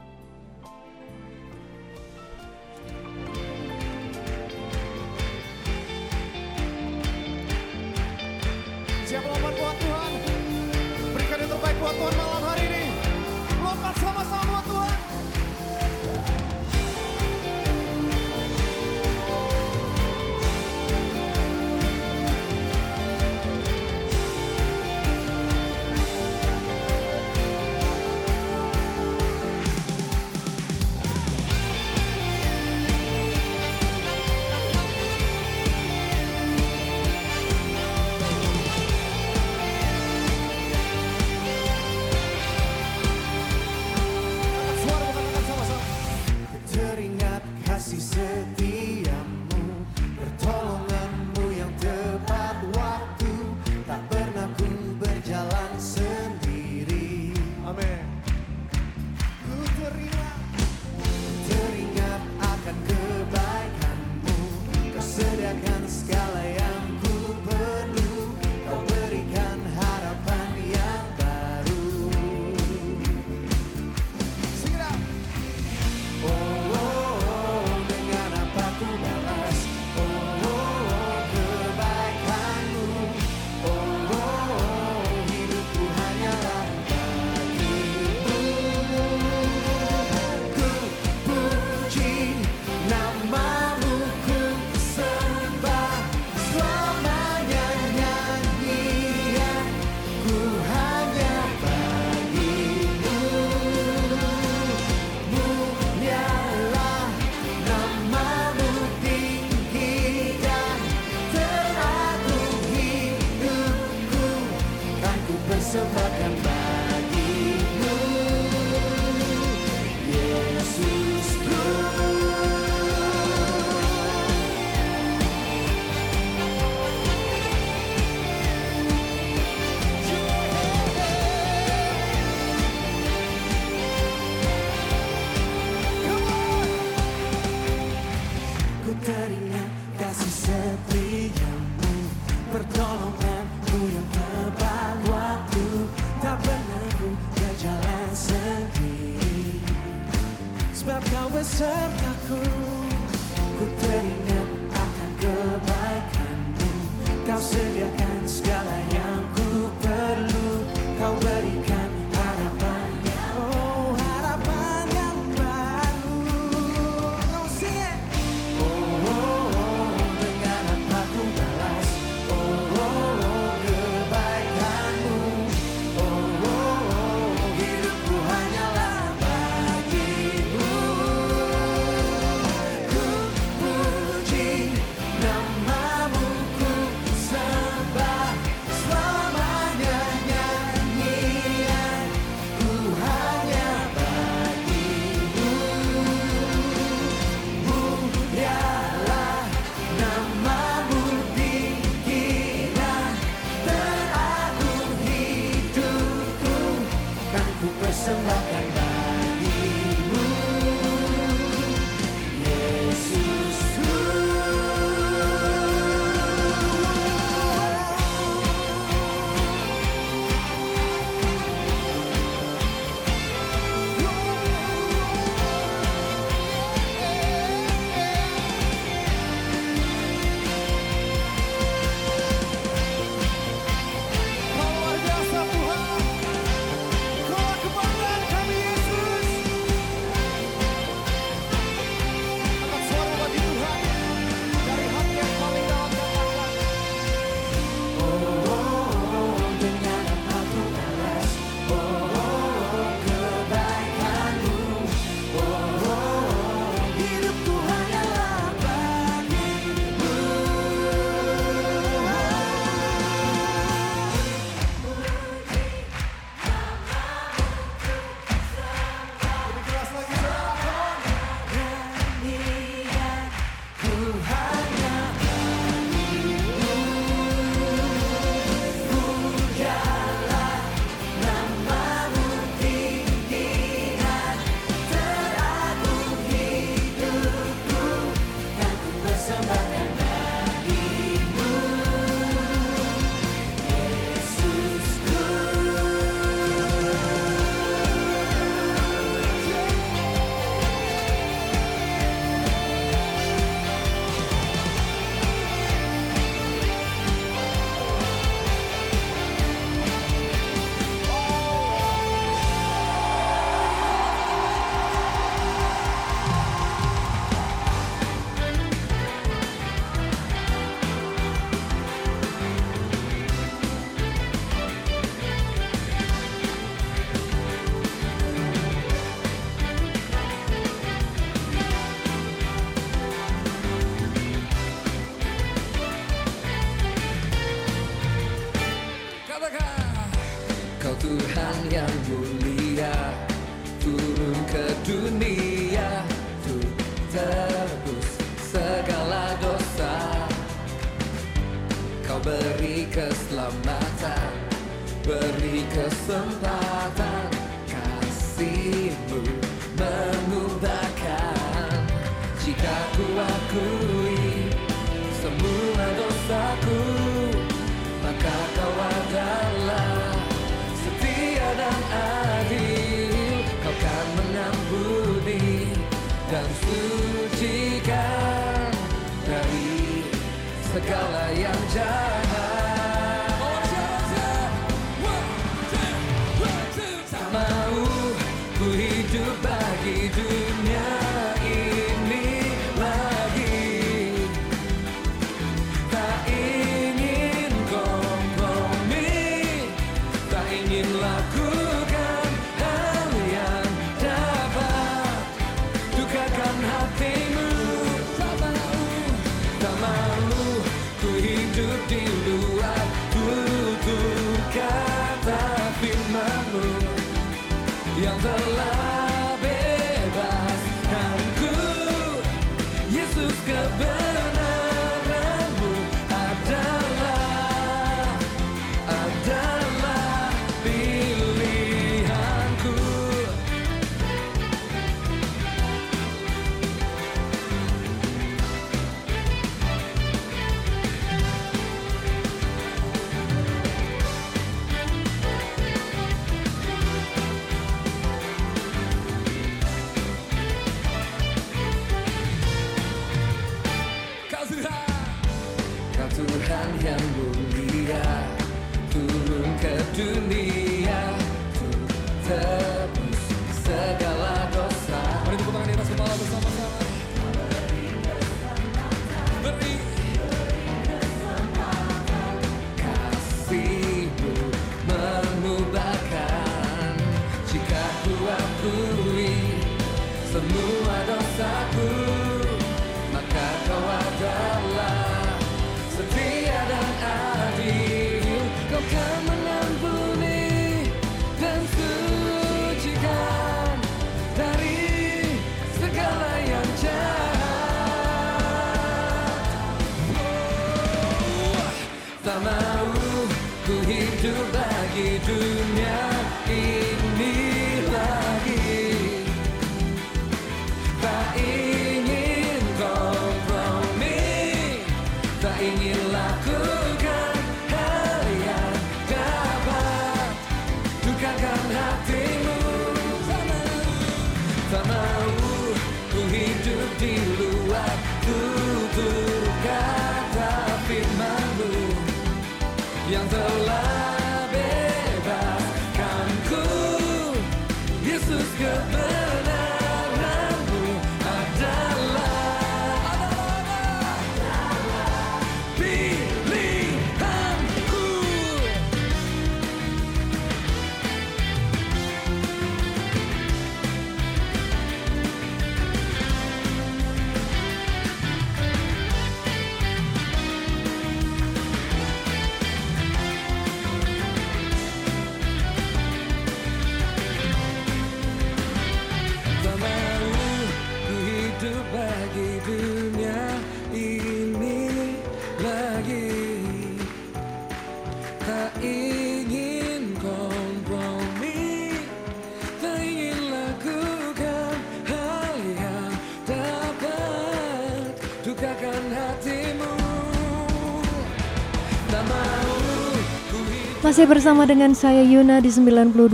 Masih bersama dengan saya Yuna di 92,2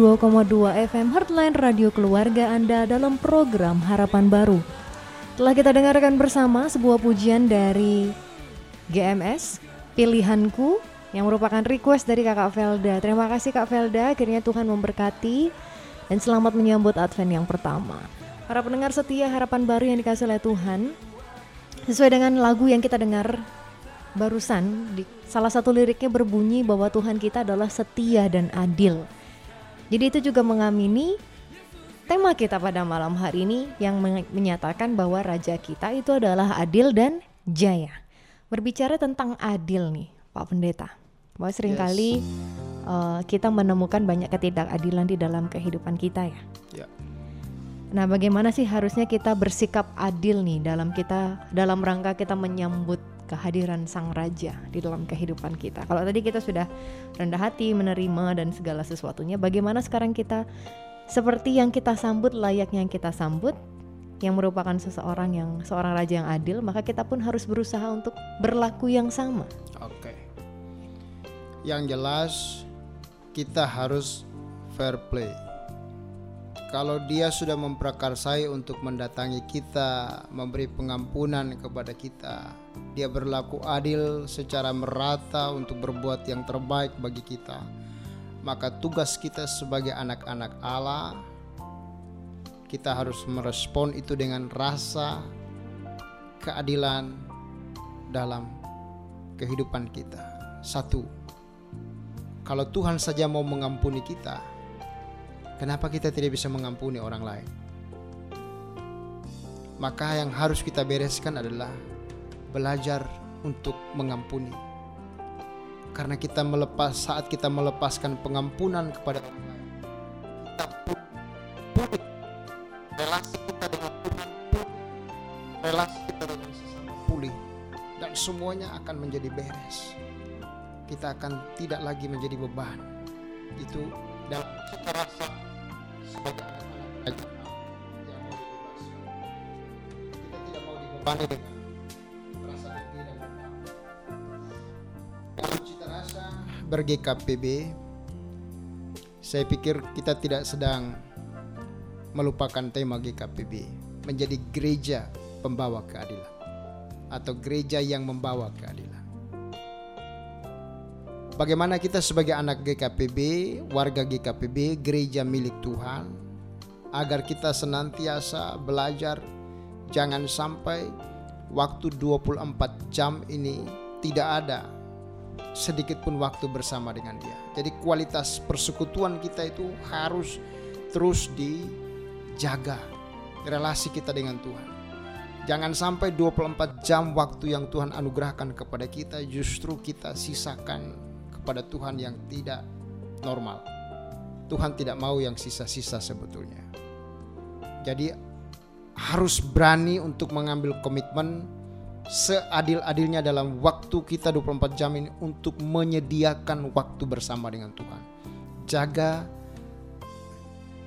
FM Heartline Radio Keluarga Anda dalam program Harapan Baru. Telah kita dengarkan bersama sebuah pujian dari GMS, Pilihanku, yang merupakan request dari kakak Velda. Terima kasih kak Velda, akhirnya Tuhan memberkati dan selamat menyambut Advent yang pertama. Para pendengar setia Harapan Baru yang dikasih oleh Tuhan, sesuai dengan lagu yang kita dengar barusan di salah satu liriknya berbunyi bahwa Tuhan kita adalah setia dan adil. Jadi itu juga mengamini tema kita pada malam hari ini yang men- menyatakan bahwa raja kita itu adalah adil dan jaya. Berbicara tentang adil nih, Pak Pendeta. Bahwa sering kali eh, kita menemukan banyak ketidakadilan di dalam kehidupan kita ya. Ya. Nah, bagaimana sih harusnya kita bersikap adil nih dalam kita dalam rangka kita menyambut kehadiran Sang Raja di dalam kehidupan kita. Kalau tadi kita sudah rendah hati menerima dan segala sesuatunya, bagaimana sekarang kita seperti yang kita sambut layaknya yang kita sambut yang merupakan seseorang yang seorang raja yang adil, maka kita pun harus berusaha untuk berlaku yang sama. Oke. Yang jelas kita harus fair play. Kalau dia sudah memprakarsai untuk mendatangi kita, memberi pengampunan kepada kita, dia berlaku adil secara merata untuk berbuat yang terbaik bagi kita. Maka tugas kita sebagai anak-anak Allah kita harus merespon itu dengan rasa keadilan dalam kehidupan kita. Satu, kalau Tuhan saja mau mengampuni kita, kenapa kita tidak bisa mengampuni orang lain? Maka yang harus kita bereskan adalah belajar untuk mengampuni. Karena kita melepas saat kita melepaskan pengampunan kepada orang lain, kita pulih relasi kita dengan Tuhan pulih, relasi kita dengan sesama pulih, dan semuanya akan menjadi beres. Kita akan tidak lagi menjadi beban. Itu dalam cita rasa sebagai anak-anak yang mau dibebaskan. Kita tidak mau dibebani dengan Cita rasa ber-GKPB, saya pikir kita tidak sedang melupakan tema GKPB menjadi gereja pembawa keadilan atau gereja yang membawa keadilan. Bagaimana kita sebagai anak GKPB, warga GKPB, gereja milik Tuhan, agar kita senantiasa belajar jangan sampai waktu 24 jam ini tidak ada sedikit pun waktu bersama dengan dia. Jadi kualitas persekutuan kita itu harus terus dijaga relasi kita dengan Tuhan. Jangan sampai 24 jam waktu yang Tuhan anugerahkan kepada kita justru kita sisakan kepada Tuhan yang tidak normal. Tuhan tidak mau yang sisa-sisa sebetulnya. Jadi harus berani untuk mengambil komitmen seadil-adilnya dalam waktu kita 24 jam ini untuk menyediakan waktu bersama dengan Tuhan. Jaga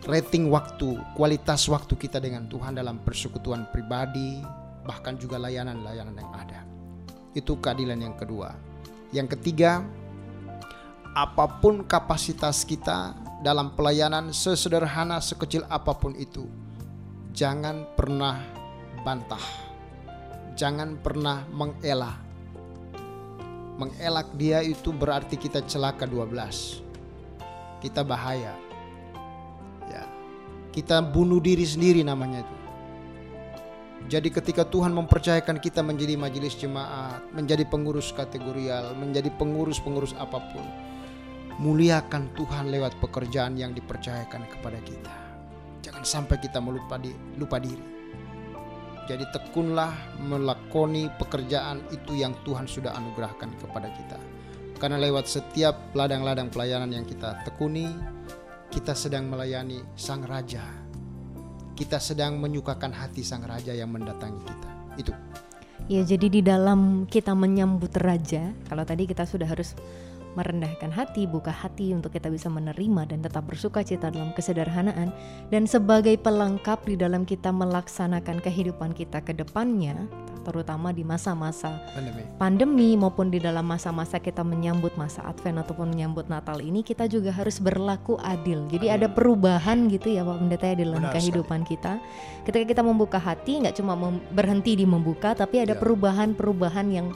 rating waktu, kualitas waktu kita dengan Tuhan dalam persekutuan pribadi, bahkan juga layanan-layanan yang ada. Itu keadilan yang kedua. Yang ketiga, apa pun kapasitas kita dalam pelayanan sesederhana sekecil apa pun itu, jangan pernah bantah. Jangan pernah mengelak. Mengelak dia itu berarti kita celaka 12. Kita bahaya. Ya. Kita bunuh diri sendiri namanya itu. Jadi ketika Tuhan mempercayakan kita menjadi majelis jemaat, menjadi pengurus kategorial, menjadi pengurus-pengurus apa pun, muliakan Tuhan lewat pekerjaan yang dipercayakan kepada kita. Jangan sampai kita melupa di, lupa diri. Jadi tekunlah melakoni pekerjaan itu yang Tuhan sudah anugerahkan kepada kita. Karena lewat setiap ladang-ladang pelayanan yang kita tekuni, kita sedang melayani Sang Raja. Kita sedang menyukakan hati Sang Raja yang mendatangi kita. Itu. Ya, jadi di dalam kita menyambut raja, kalau tadi kita sudah harus merendahkan hati, buka hati untuk kita bisa menerima dan tetap bersuka cita dalam kesederhanaan dan sebagai pelengkap di dalam kita melaksanakan kehidupan kita ke depannya terutama di masa-masa Pandemi. pandemi maupun di dalam masa-masa kita menyambut masa Advent ataupun menyambut Natal ini kita juga harus berlaku adil. Jadi ada perubahan gitu ya Pak Pendeta ya dalam Benar kehidupan kita. Ketika kita membuka hati nggak cuma mem- berhenti di membuka tapi ada Ya. perubahan-perubahan yang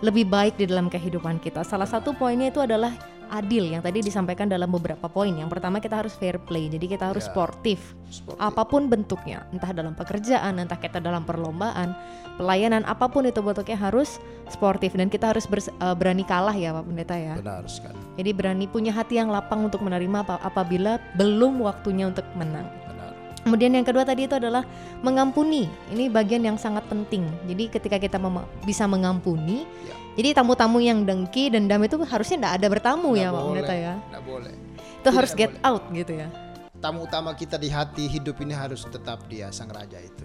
lebih baik di dalam kehidupan kita. Salah satu poinnya itu adalah adil yang tadi disampaikan dalam beberapa poin. Yang pertama kita harus fair play. Jadi kita harus Ya. sportif Sportif. apa pun bentuknya, entah dalam pekerjaan, entah kita dalam perlombaan, pelayanan apa pun itu bentuknya harus sportif dan kita harus bers- eh, berani kalah ya Pak Pendeta ya. Benar sekali. Jadi berani punya hati yang lapang untuk menerima apa- apabila belum waktunya untuk menang. Kemudian yang kedua tadi itu adalah mengampuni. Ini bagian yang sangat penting. Jadi ketika kita mem- bisa mengampuni, Ya. jadi tamu-tamu yang dengki, dendam itu harusnya tidak ada bertamu Nggak ya Pak Pendeta ya. nggak boleh. Itu Tidak harus get boleh. out gitu ya. Tamu utama kita di hati hidup ini harus tetap dia sang raja itu.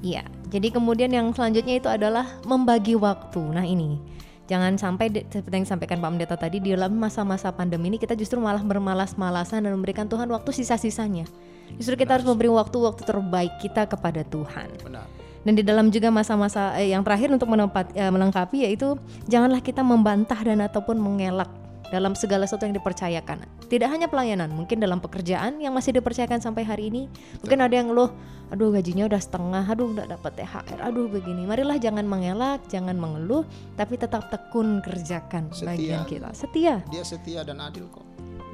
Iya, jadi kemudian yang selanjutnya itu adalah membagi waktu. Nah ini, jangan sampai seperti yang disampaikan Pak Pendeta tadi di dalam masa-masa pandemi ini kita justru malah bermalas-malasan dan memberikan Tuhan waktu sisa-sisanya. Justru kita harus memberi waktu-waktu terbaik kita kepada Tuhan. Benar. Dan di dalam juga masa-masa eh, yang terakhir untuk menempat, eh, melengkapi yaitu janganlah kita membantah dan ataupun mengelak dalam segala sesuatu yang dipercayakan. Tidak hanya pelayanan, mungkin dalam pekerjaan yang masih dipercayakan sampai hari ini. Mungkin ada yang ngeluh, aduh gajinya udah setengah, aduh nggak dapat THR, aduh begini. Marilah jangan mengelak, jangan mengeluh, tapi tetap tekun kerjakan Setia. bagian kita. Setia. Dia setia dan adil kok.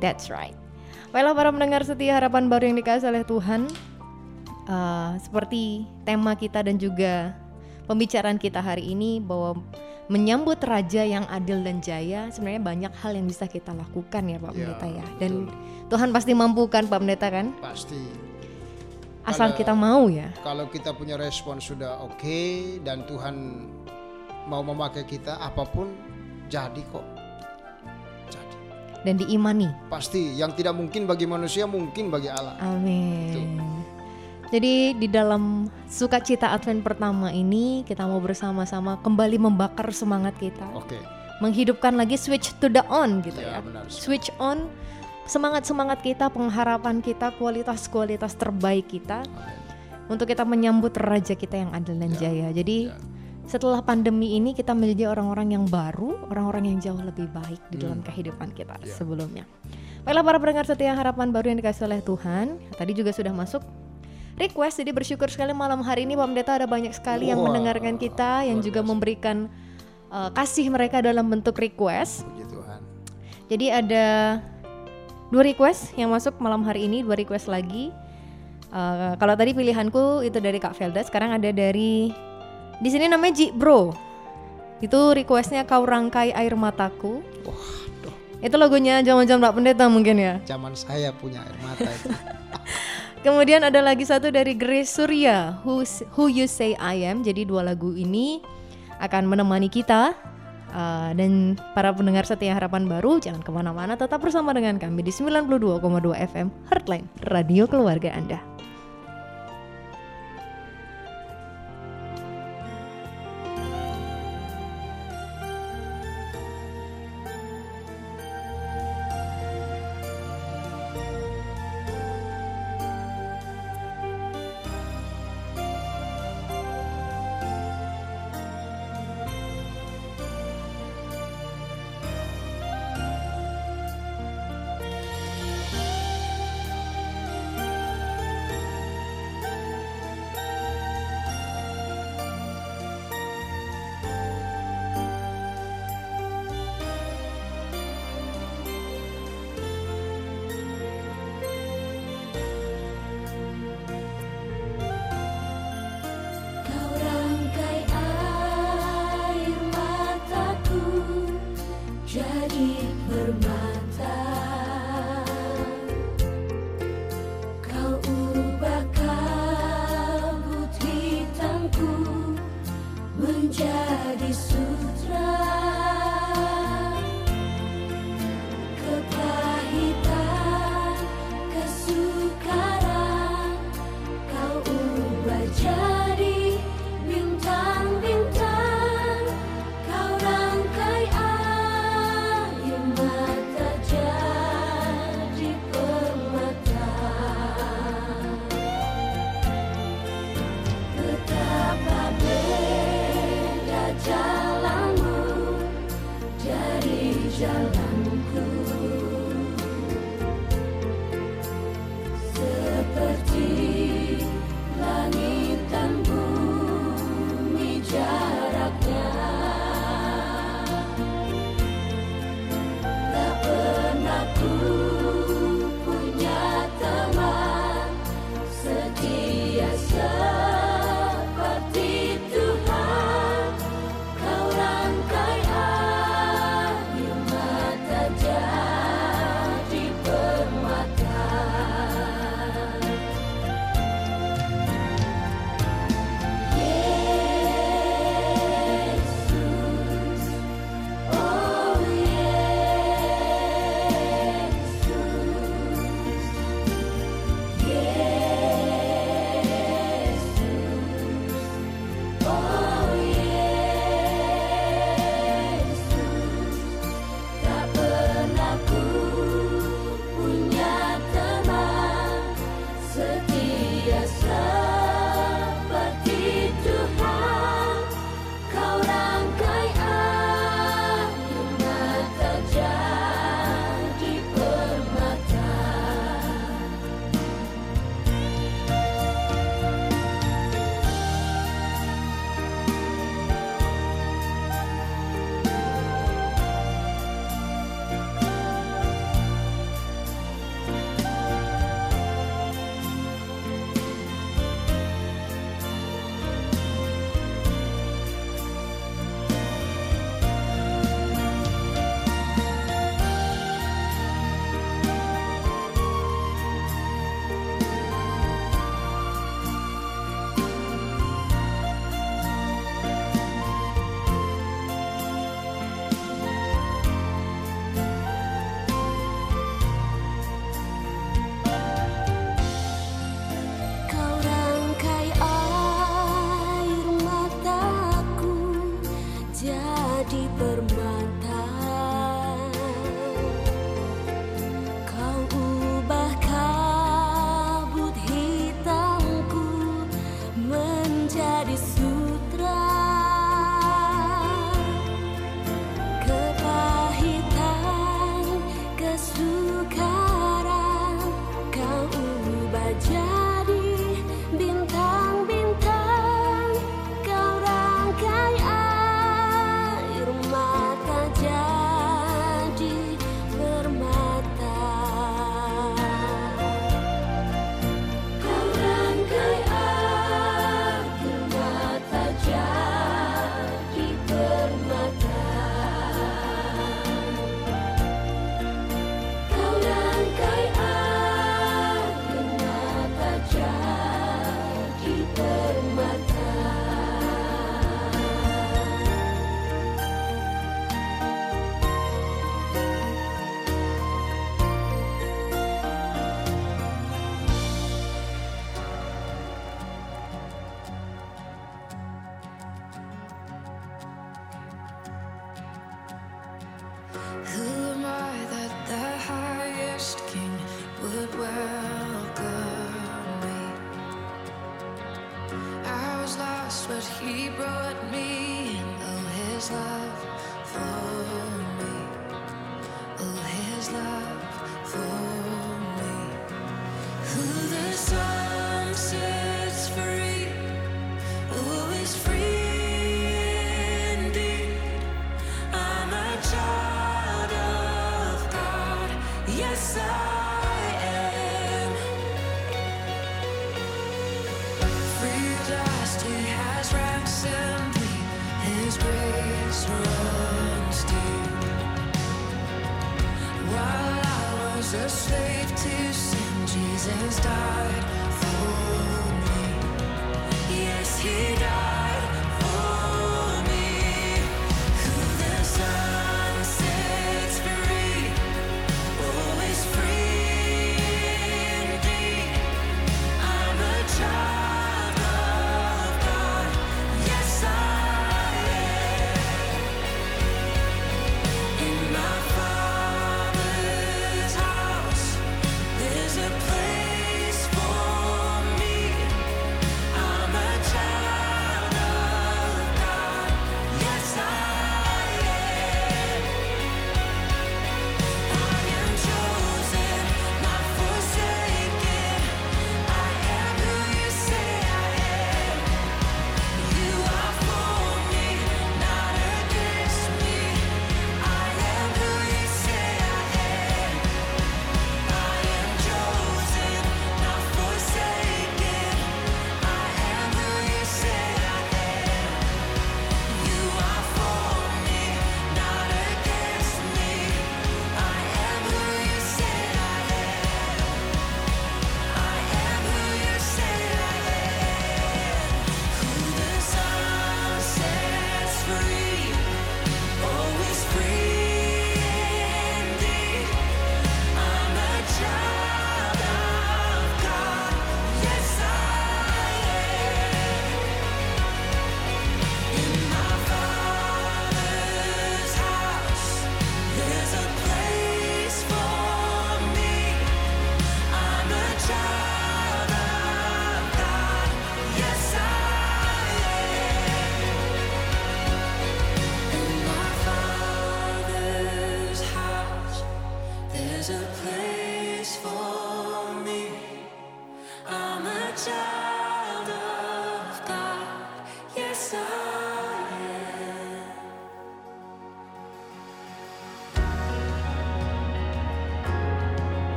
That's right. Baiklah para pendengar setia harapan baru yang dikasih oleh Tuhan. Eh, seperti tema kita dan juga pembicaraan kita hari ini bahwa menyambut raja yang adil dan jaya sebenarnya banyak hal yang bisa kita lakukan ya Pak Ya, Pendeta ya. Dan Tuhan pasti mampukan Pak Pendeta kan? Pasti. Asal Kalau- kita mau ya. Kalau kita punya respon sudah oke dan Tuhan mau memakai kita apa pun jadi kok. Dan diimani. Pasti yang tidak mungkin bagi manusia mungkin bagi Allah. Amin. Jadi di dalam sukacita Advent pertama ini kita mau bersama-sama kembali membakar semangat kita. Oke. menghidupkan lagi switch to the on gitu Ya, ya. benar. Switch on semangat-semangat kita, pengharapan kita, kualitas-kualitas terbaik kita untuk kita menyambut raja kita yang adil dan jaya. Jadi ya. Setelah pandemi ini kita menjadi orang-orang yang baru, orang-orang yang jauh lebih baik di dalam Hmm. kehidupan kita Ya. sebelumnya. Baiklah para pendengar setia harapan baru yang dikasih oleh Tuhan. Tadi juga sudah masuk request jadi bersyukur sekali malam hari ini Pak Pendeta ada banyak sekali yang Wah, mendengarkan kita yang luar juga biasa. memberikan uh, kasih mereka dalam bentuk request. Puji Tuhan. Jadi ada dua request yang masuk malam hari ini, dua request lagi. Uh, kalau tadi pilihanku itu dari Kak Velda, sekarang ada dari di sini namanya Ji Bro. Itu requestnya kau rangkai air mataku. Waduh, Itu lagunya zaman-zaman Pendeta mungkin ya. zaman saya punya air mata itu. Kemudian ada lagi satu dari Grace Surya, Who, Who You Say I Am. Jadi dua lagu ini akan menemani kita Uh, dan para pendengar setia harapan baru jangan ke mana-mana tetap bersama dengan kami di 92,2 FM Heartline Radio Keluarga Anda.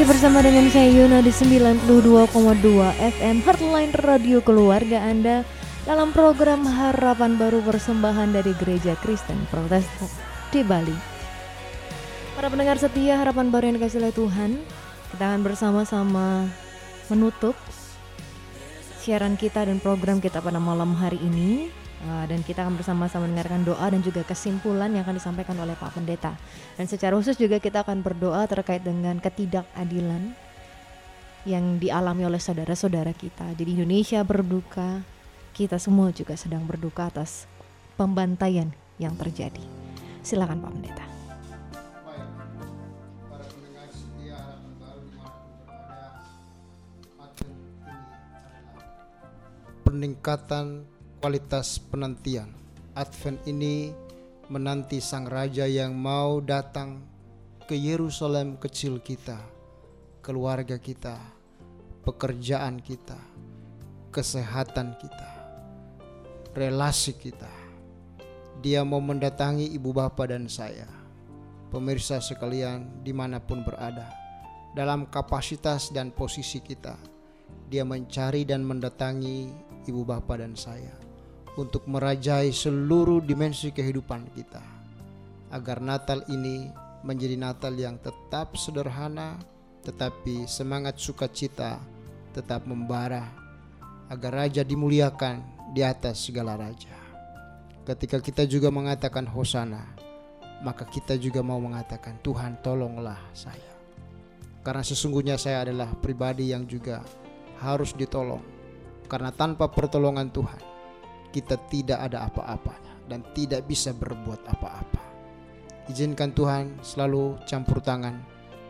Masih bersama dengan saya Yuna di 92,2 FM Heartline Radio Keluarga Anda dalam program Harapan Baru persembahan dari Gereja Kristen Protestan di Bali. Para pendengar setia Harapan Baru yang dikasih oleh Tuhan, kita akan bersama-sama menutup siaran kita dan program kita pada malam hari ini Uh, dan kita akan bersama-sama mendengarkan doa dan juga kesimpulan yang akan disampaikan oleh Pak Pendeta. Dan secara khusus juga kita akan berdoa terkait dengan ketidakadilan yang dialami oleh saudara-saudara kita. Jadi Indonesia berduka, kita semua juga sedang berduka atas pembantaian yang terjadi. Silakan Pak Pendeta. Peningkatan kualitas penantian. Advent ini menanti Sang Raja yang mau datang ke Yerusalem kecil kita, keluarga kita, pekerjaan kita, kesehatan kita, relasi kita. Dia mau mendatangi ibu bapa dan saya pemirsa sekalian di mana pun berada dalam kapasitas dan posisi kita dia mencari dan mendatangi ibu bapa dan saya untuk merajai seluruh dimensi kehidupan kita agar Natal ini menjadi Natal yang tetap sederhana tetapi semangat sukacita tetap membara agar raja dimuliakan di atas segala raja ketika kita juga mengatakan hosana maka kita juga mau mengatakan Tuhan tolonglah saya. Karena sesungguhnya saya adalah pribadi yang juga harus ditolong. Karena tanpa pertolongan Tuhan kita tidak ada apa-apanya dan tidak bisa berbuat apa-apa. Izinkan Tuhan selalu campur tangan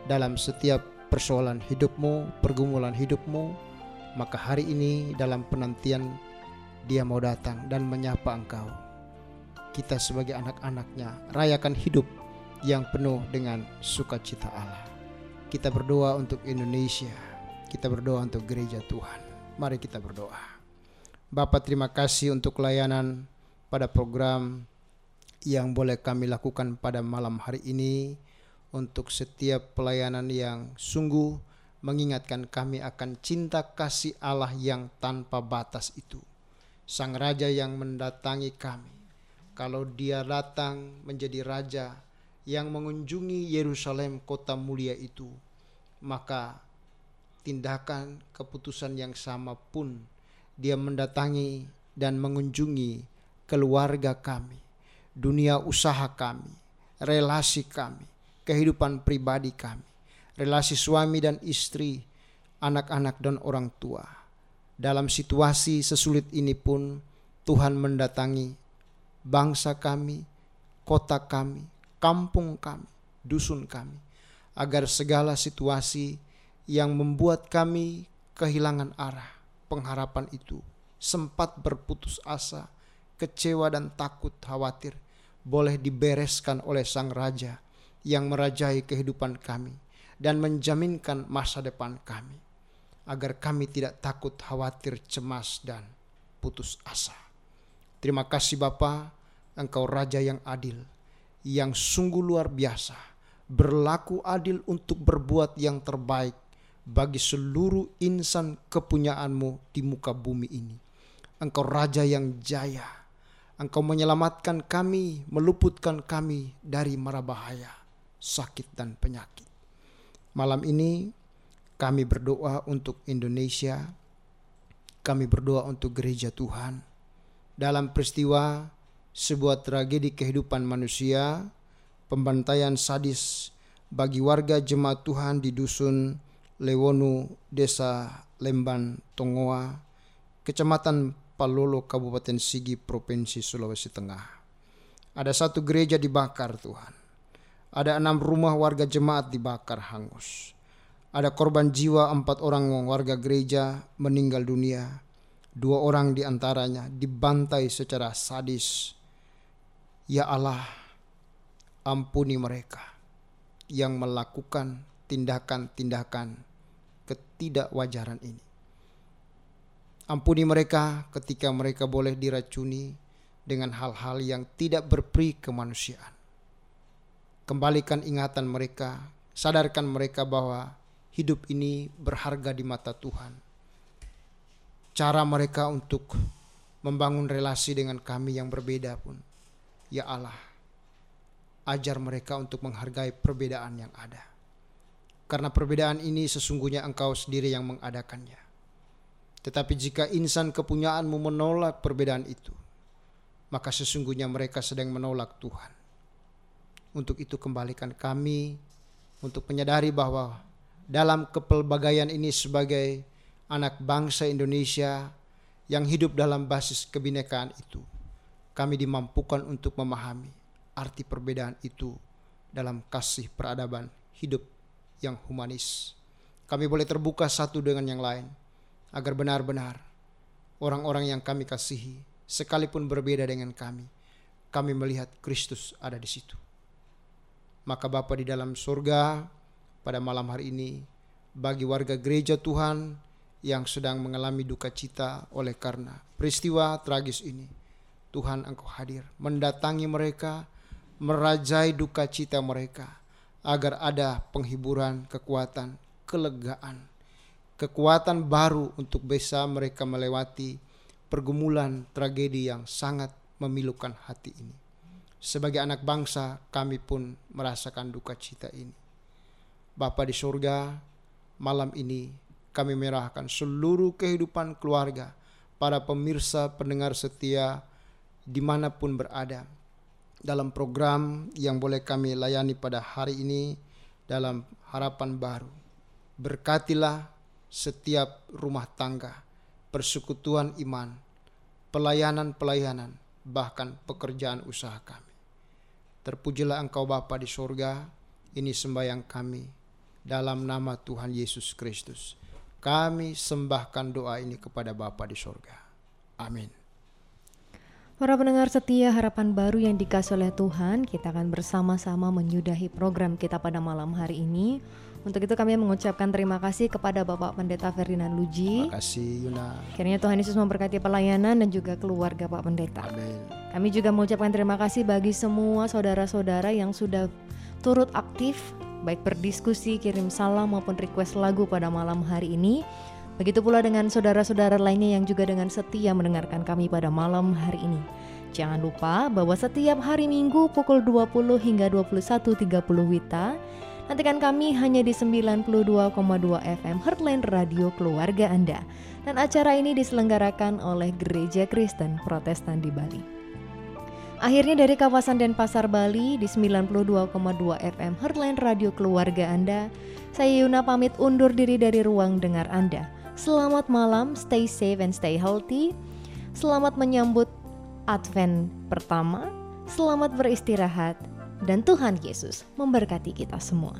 dalam setiap persoalan hidupmu, pergumulan hidupmu. Maka hari ini dalam penantian dia mau datang dan menyapa engkau kita sebagai anak-anaknya rayakan hidup yang penuh dengan sukacita Allah. Kita berdoa untuk Indonesia, kita berdoa untuk gereja Tuhan. Mari kita berdoa. Bapak terima kasih untuk layanan pada program yang boleh kami lakukan pada malam hari ini untuk setiap pelayanan yang sungguh mengingatkan kami akan cinta kasih Allah yang tanpa batas itu. Sang Raja yang mendatangi kami kalau dia datang menjadi raja yang mengunjungi Yerusalem kota mulia itu maka tindakan keputusan yang sama pun dia mendatangi dan mengunjungi keluarga kami dunia usaha kami relasi kami kehidupan pribadi kami relasi suami dan istri anak-anak dan orang tua. Dalam situasi sesulit ini pun Tuhan mendatangi bangsa kami, kota kami, kampung kami, dusun kami, agar segala situasi yang membuat kami kehilangan arah, pengharapan itu sempat berputus asa, kecewa dan takut khawatir boleh dibereskan oleh Sang Raja yang merajai kehidupan kami dan menjaminkan masa depan kami agar kami tidak takut khawatir cemas dan putus asa. Terima kasih Bapa, Engkau Raja yang adil, yang sungguh luar biasa, berlaku adil untuk berbuat yang terbaik bagi seluruh insan kepunyaanmu di muka bumi ini. Engkau Raja yang jaya, Engkau menyelamatkan kami, meluputkan kami dari mara bahaya, sakit dan penyakit. Malam ini kami berdoa untuk Indonesia, kami berdoa untuk gereja Tuhan, dalam peristiwa sebuah tragedi kehidupan manusia, pembantaian sadis bagi warga jemaat Tuhan di dusun Lewonu, Desa Lemban, Tongoa, Kecamatan Palolo, Kabupaten Sigi, Provinsi Sulawesi Tengah. Ada satu gereja dibakar Tuhan. Ada enam rumah warga jemaat dibakar hangus. Ada korban jiwa empat orang warga gereja meninggal dunia Dua orang di antaranya dibantai secara sadis. Ya Allah, ampuni mereka yang melakukan tindakan-tindakan ketidakwajaran ini. Ampuni mereka ketika mereka boleh diracuni dengan hal-hal yang tidak berperi kemanusiaan. Kembalikan ingatan mereka, sadarkan mereka bahwa hidup ini berharga di mata Tuhan. Cara mereka untuk membangun relasi dengan kami yang berbeda pun, ya Allah, ajar mereka untuk menghargai perbedaan yang ada. Karena perbedaan ini sesungguhnya engkau sendiri yang mengadakannya. Tetapi jika insan kepunyaanmu menolak perbedaan itu, maka sesungguhnya mereka sedang menolak Tuhan. Untuk itu kembalikan kami untuk menyadari bahwa dalam kepelbagaian ini sebagai anak bangsa Indonesia yang hidup dalam basis kebinekaan itu, kami dimampukan untuk memahami arti perbedaan itu dalam kasih peradaban hidup yang humanis. Kami boleh terbuka satu dengan yang lain agar benar-benar orang-orang yang kami kasihi sekalipun berbeda dengan kami, kami melihat Kristus ada di situ. Maka Bapa di dalam surga pada malam hari ini bagi warga gereja Tuhan yang sedang mengalami duka cita oleh karena peristiwa tragis ini. Tuhan Engkau hadir mendatangi mereka, merajai duka cita mereka agar ada penghiburan, kekuatan, kelegaan, kekuatan baru untuk bisa mereka melewati pergumulan tragedi yang sangat memilukan hati ini. Sebagai anak bangsa, kami pun merasakan duka cita ini. Bapa di surga, malam ini kami merahkan seluruh kehidupan keluarga, para pemirsa pendengar setia di mana pun berada dalam program yang boleh kami layani pada hari ini dalam harapan baru. Berkatilah setiap rumah tangga, persekutuan iman, pelayanan-pelayanan, bahkan pekerjaan usaha kami. Terpujilah Engkau Bapa di sorga, ini sembahyang kami dalam nama Tuhan Yesus Kristus. Kami sembahkan doa ini kepada Bapa di sorga. Amin. Para pendengar setia harapan baru yang dikasih oleh Tuhan, kita akan bersama-sama menyudahi program kita pada malam hari ini. Untuk itu kami mengucapkan terima kasih kepada Bapak Pendeta Ferdinand Luji. Terima kasih Yuna. Kiranya Tuhan Yesus memberkati pelayanan dan juga keluarga Pak Pendeta. Amin. Kami juga mengucapkan terima kasih bagi semua saudara-saudara yang sudah turut aktif baik berdiskusi, kirim salam maupun request lagu pada malam hari ini. Begitu pula dengan saudara-saudara lainnya yang juga dengan setia mendengarkan kami pada malam hari ini. Jangan lupa bahwa setiap hari Minggu pukul 20 hingga 21.30 Wita Nantikan kami hanya di 92,2 FM Heartline Radio Keluarga Anda. Dan acara ini diselenggarakan oleh Gereja Kristen Protestan di Bali. Akhirnya dari kawasan Denpasar Bali di 92,2 FM Heartline Radio Keluarga Anda, saya Yuna pamit undur diri dari ruang dengar Anda. Selamat malam, stay safe and stay healthy. Selamat menyambut Advent pertama. Selamat beristirahat dan Tuhan Yesus memberkati kita semua.